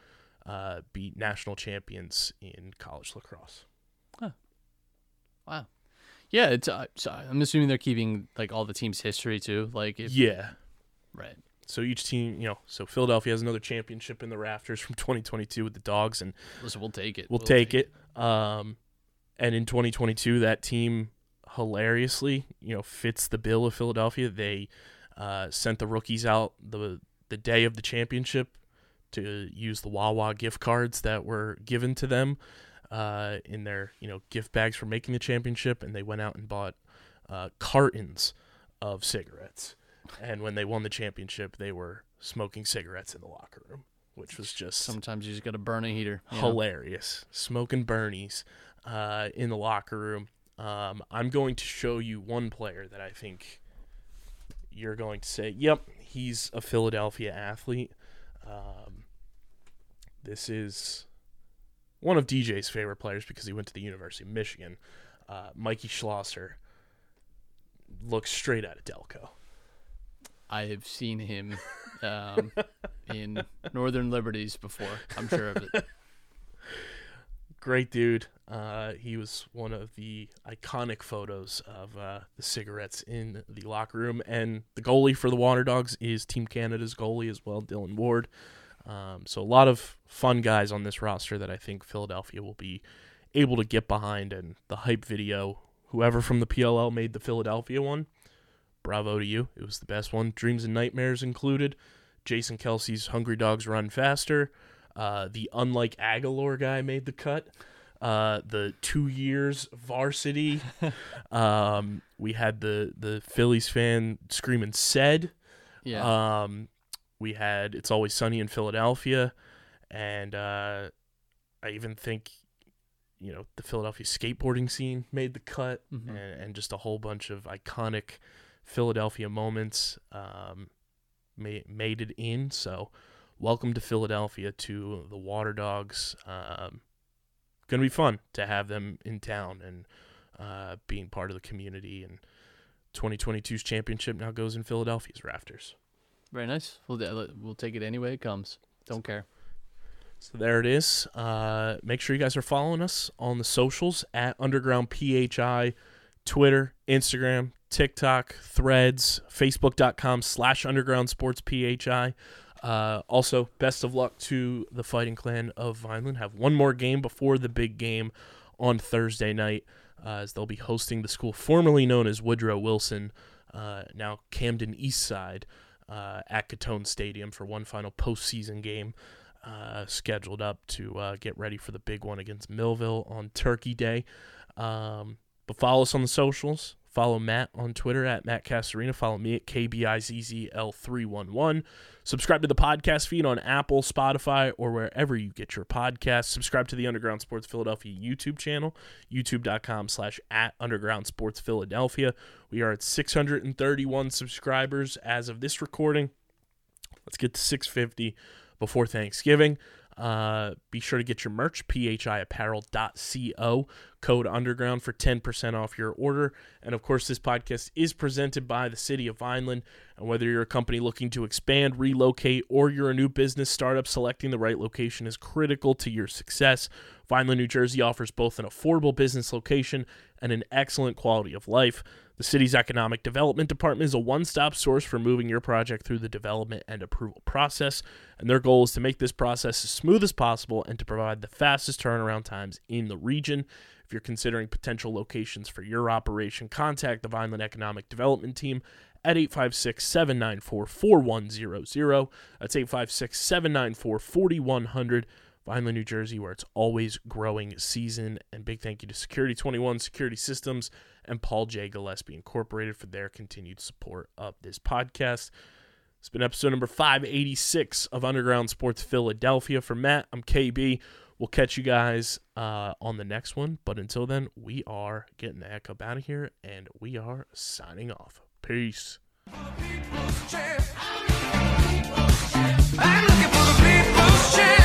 uh, beat national champions in college lacrosse. Wow. Yeah, it's. Uh, so I'm assuming they're keeping like all the team's history too. Like, if, Yeah. right. So each team, you know, so Philadelphia has another championship in the rafters from 2022 with the Dogs, and Listen, we'll take it. We'll, take, it. Um, and in 2022, that team hilariously, you know, fits the bill of Philadelphia. They uh, sent the rookies out the the day of the championship to use the Wawa gift cards that were given to them uh, in their you know gift bags for making the championship, and they went out and bought uh, cartons of cigarettes. And when they won the championship, they were smoking cigarettes in the locker room, which was just Sometimes you just got to burn a heater. you know? hilarious. Smoking Bernies uh, in the locker room. Um, I'm going to show you one player that I think you're going to say, "Yep, he's a Philadelphia athlete." Um, this is one of DJ's favorite players because he went to the University of Michigan. Uh, Mikie Schlosser looks straight out of Delco. I have seen him um, in Northern Liberties before. I'm sure of it. great dude. Uh, he was one of the iconic photos of uh, the cigarettes in the locker room, and the goalie for the Waterdogs is Team Canada's goalie as well, Dillon Ward. Um, so a lot of fun guys on this roster that I think Philadelphia will be able to get behind, and the hype video. Whoever from the PLL made the Philadelphia one, bravo to you. It was the best one. Dreams and Nightmares included. Jason Kelce's Hungry Dogs Run Faster. Uh, the unlike Aguilar guy made the cut. Uh, the two years varsity. um, we had the the Phillies fan screaming "said." Yeah. Um, we had "It's Always Sunny in Philadelphia," and uh, I even think you know the Philadelphia skateboarding scene made the cut, Mhm. and, and just a whole bunch of iconic Philadelphia moments um, made it in. So, welcome to Philadelphia to the Waterdogs. Um, gonna be fun to have them in town and uh, being part of the community. And 2022's championship now goes in Philadelphia's rafters. Very nice. We'll we'll take it any way it comes. Don't care. So there it is. Uh, make sure you guys are following us on the socials at Underground PHI, Twitter, Instagram, TikTok, Threads, Facebook.com slash Underground Sports PHI. Uh, also, best of luck to the Fighting Clan of Vineland. Have one more game before the big game on Thursday night, uh, as they'll be hosting the school formerly known as Woodrow Wilson, uh, now Camden East Side, uh, at Catone Stadium for one final postseason game uh, scheduled up to uh, get ready for the big one against Millville on Turkey Day. Um, but follow us on the socials. Follow Matt on Twitter at Matt Castorina. Follow me at KBIZZL311. Subscribe to the podcast feed on Apple, Spotify, or wherever you get your podcasts. Subscribe to the Underground Sports Philadelphia YouTube channel, youtube.com slash at Underground Sports Philadelphia. We are at 631 subscribers as of this recording. Let's get to 650 before Thanksgiving. Uh, be sure to get your merch, phiapparel.co, code underground for 10% off your order. And of course, this podcast is presented by the city of Vineland. And whether you're a company looking to expand, relocate, or you're a new business startup, selecting the right location is critical to your success. Vineland, New Jersey offers both an affordable business location and an excellent quality of life. The city's economic development department is a one stop source for moving your project through the development and approval process, and their goal is to make this process as smooth as possible and to provide the fastest turnaround times in the region. If you're considering potential locations for your operation, contact the Vineland Economic Development Team at 856 794 4100. That's 856 794 4100. Vineland, New Jersey, where it's always growing season. And big thank you to Security 21 Security Systems and Paul J. Gillespie Incorporated for their continued support of this podcast. It's been episode number 586 of Underground Sports Philadelphia. For Matt, I'm KB. We'll catch you guys uh, on the next one. But until then, we are getting the heck up out of here and we are signing off. Peace. I'm looking for the people's.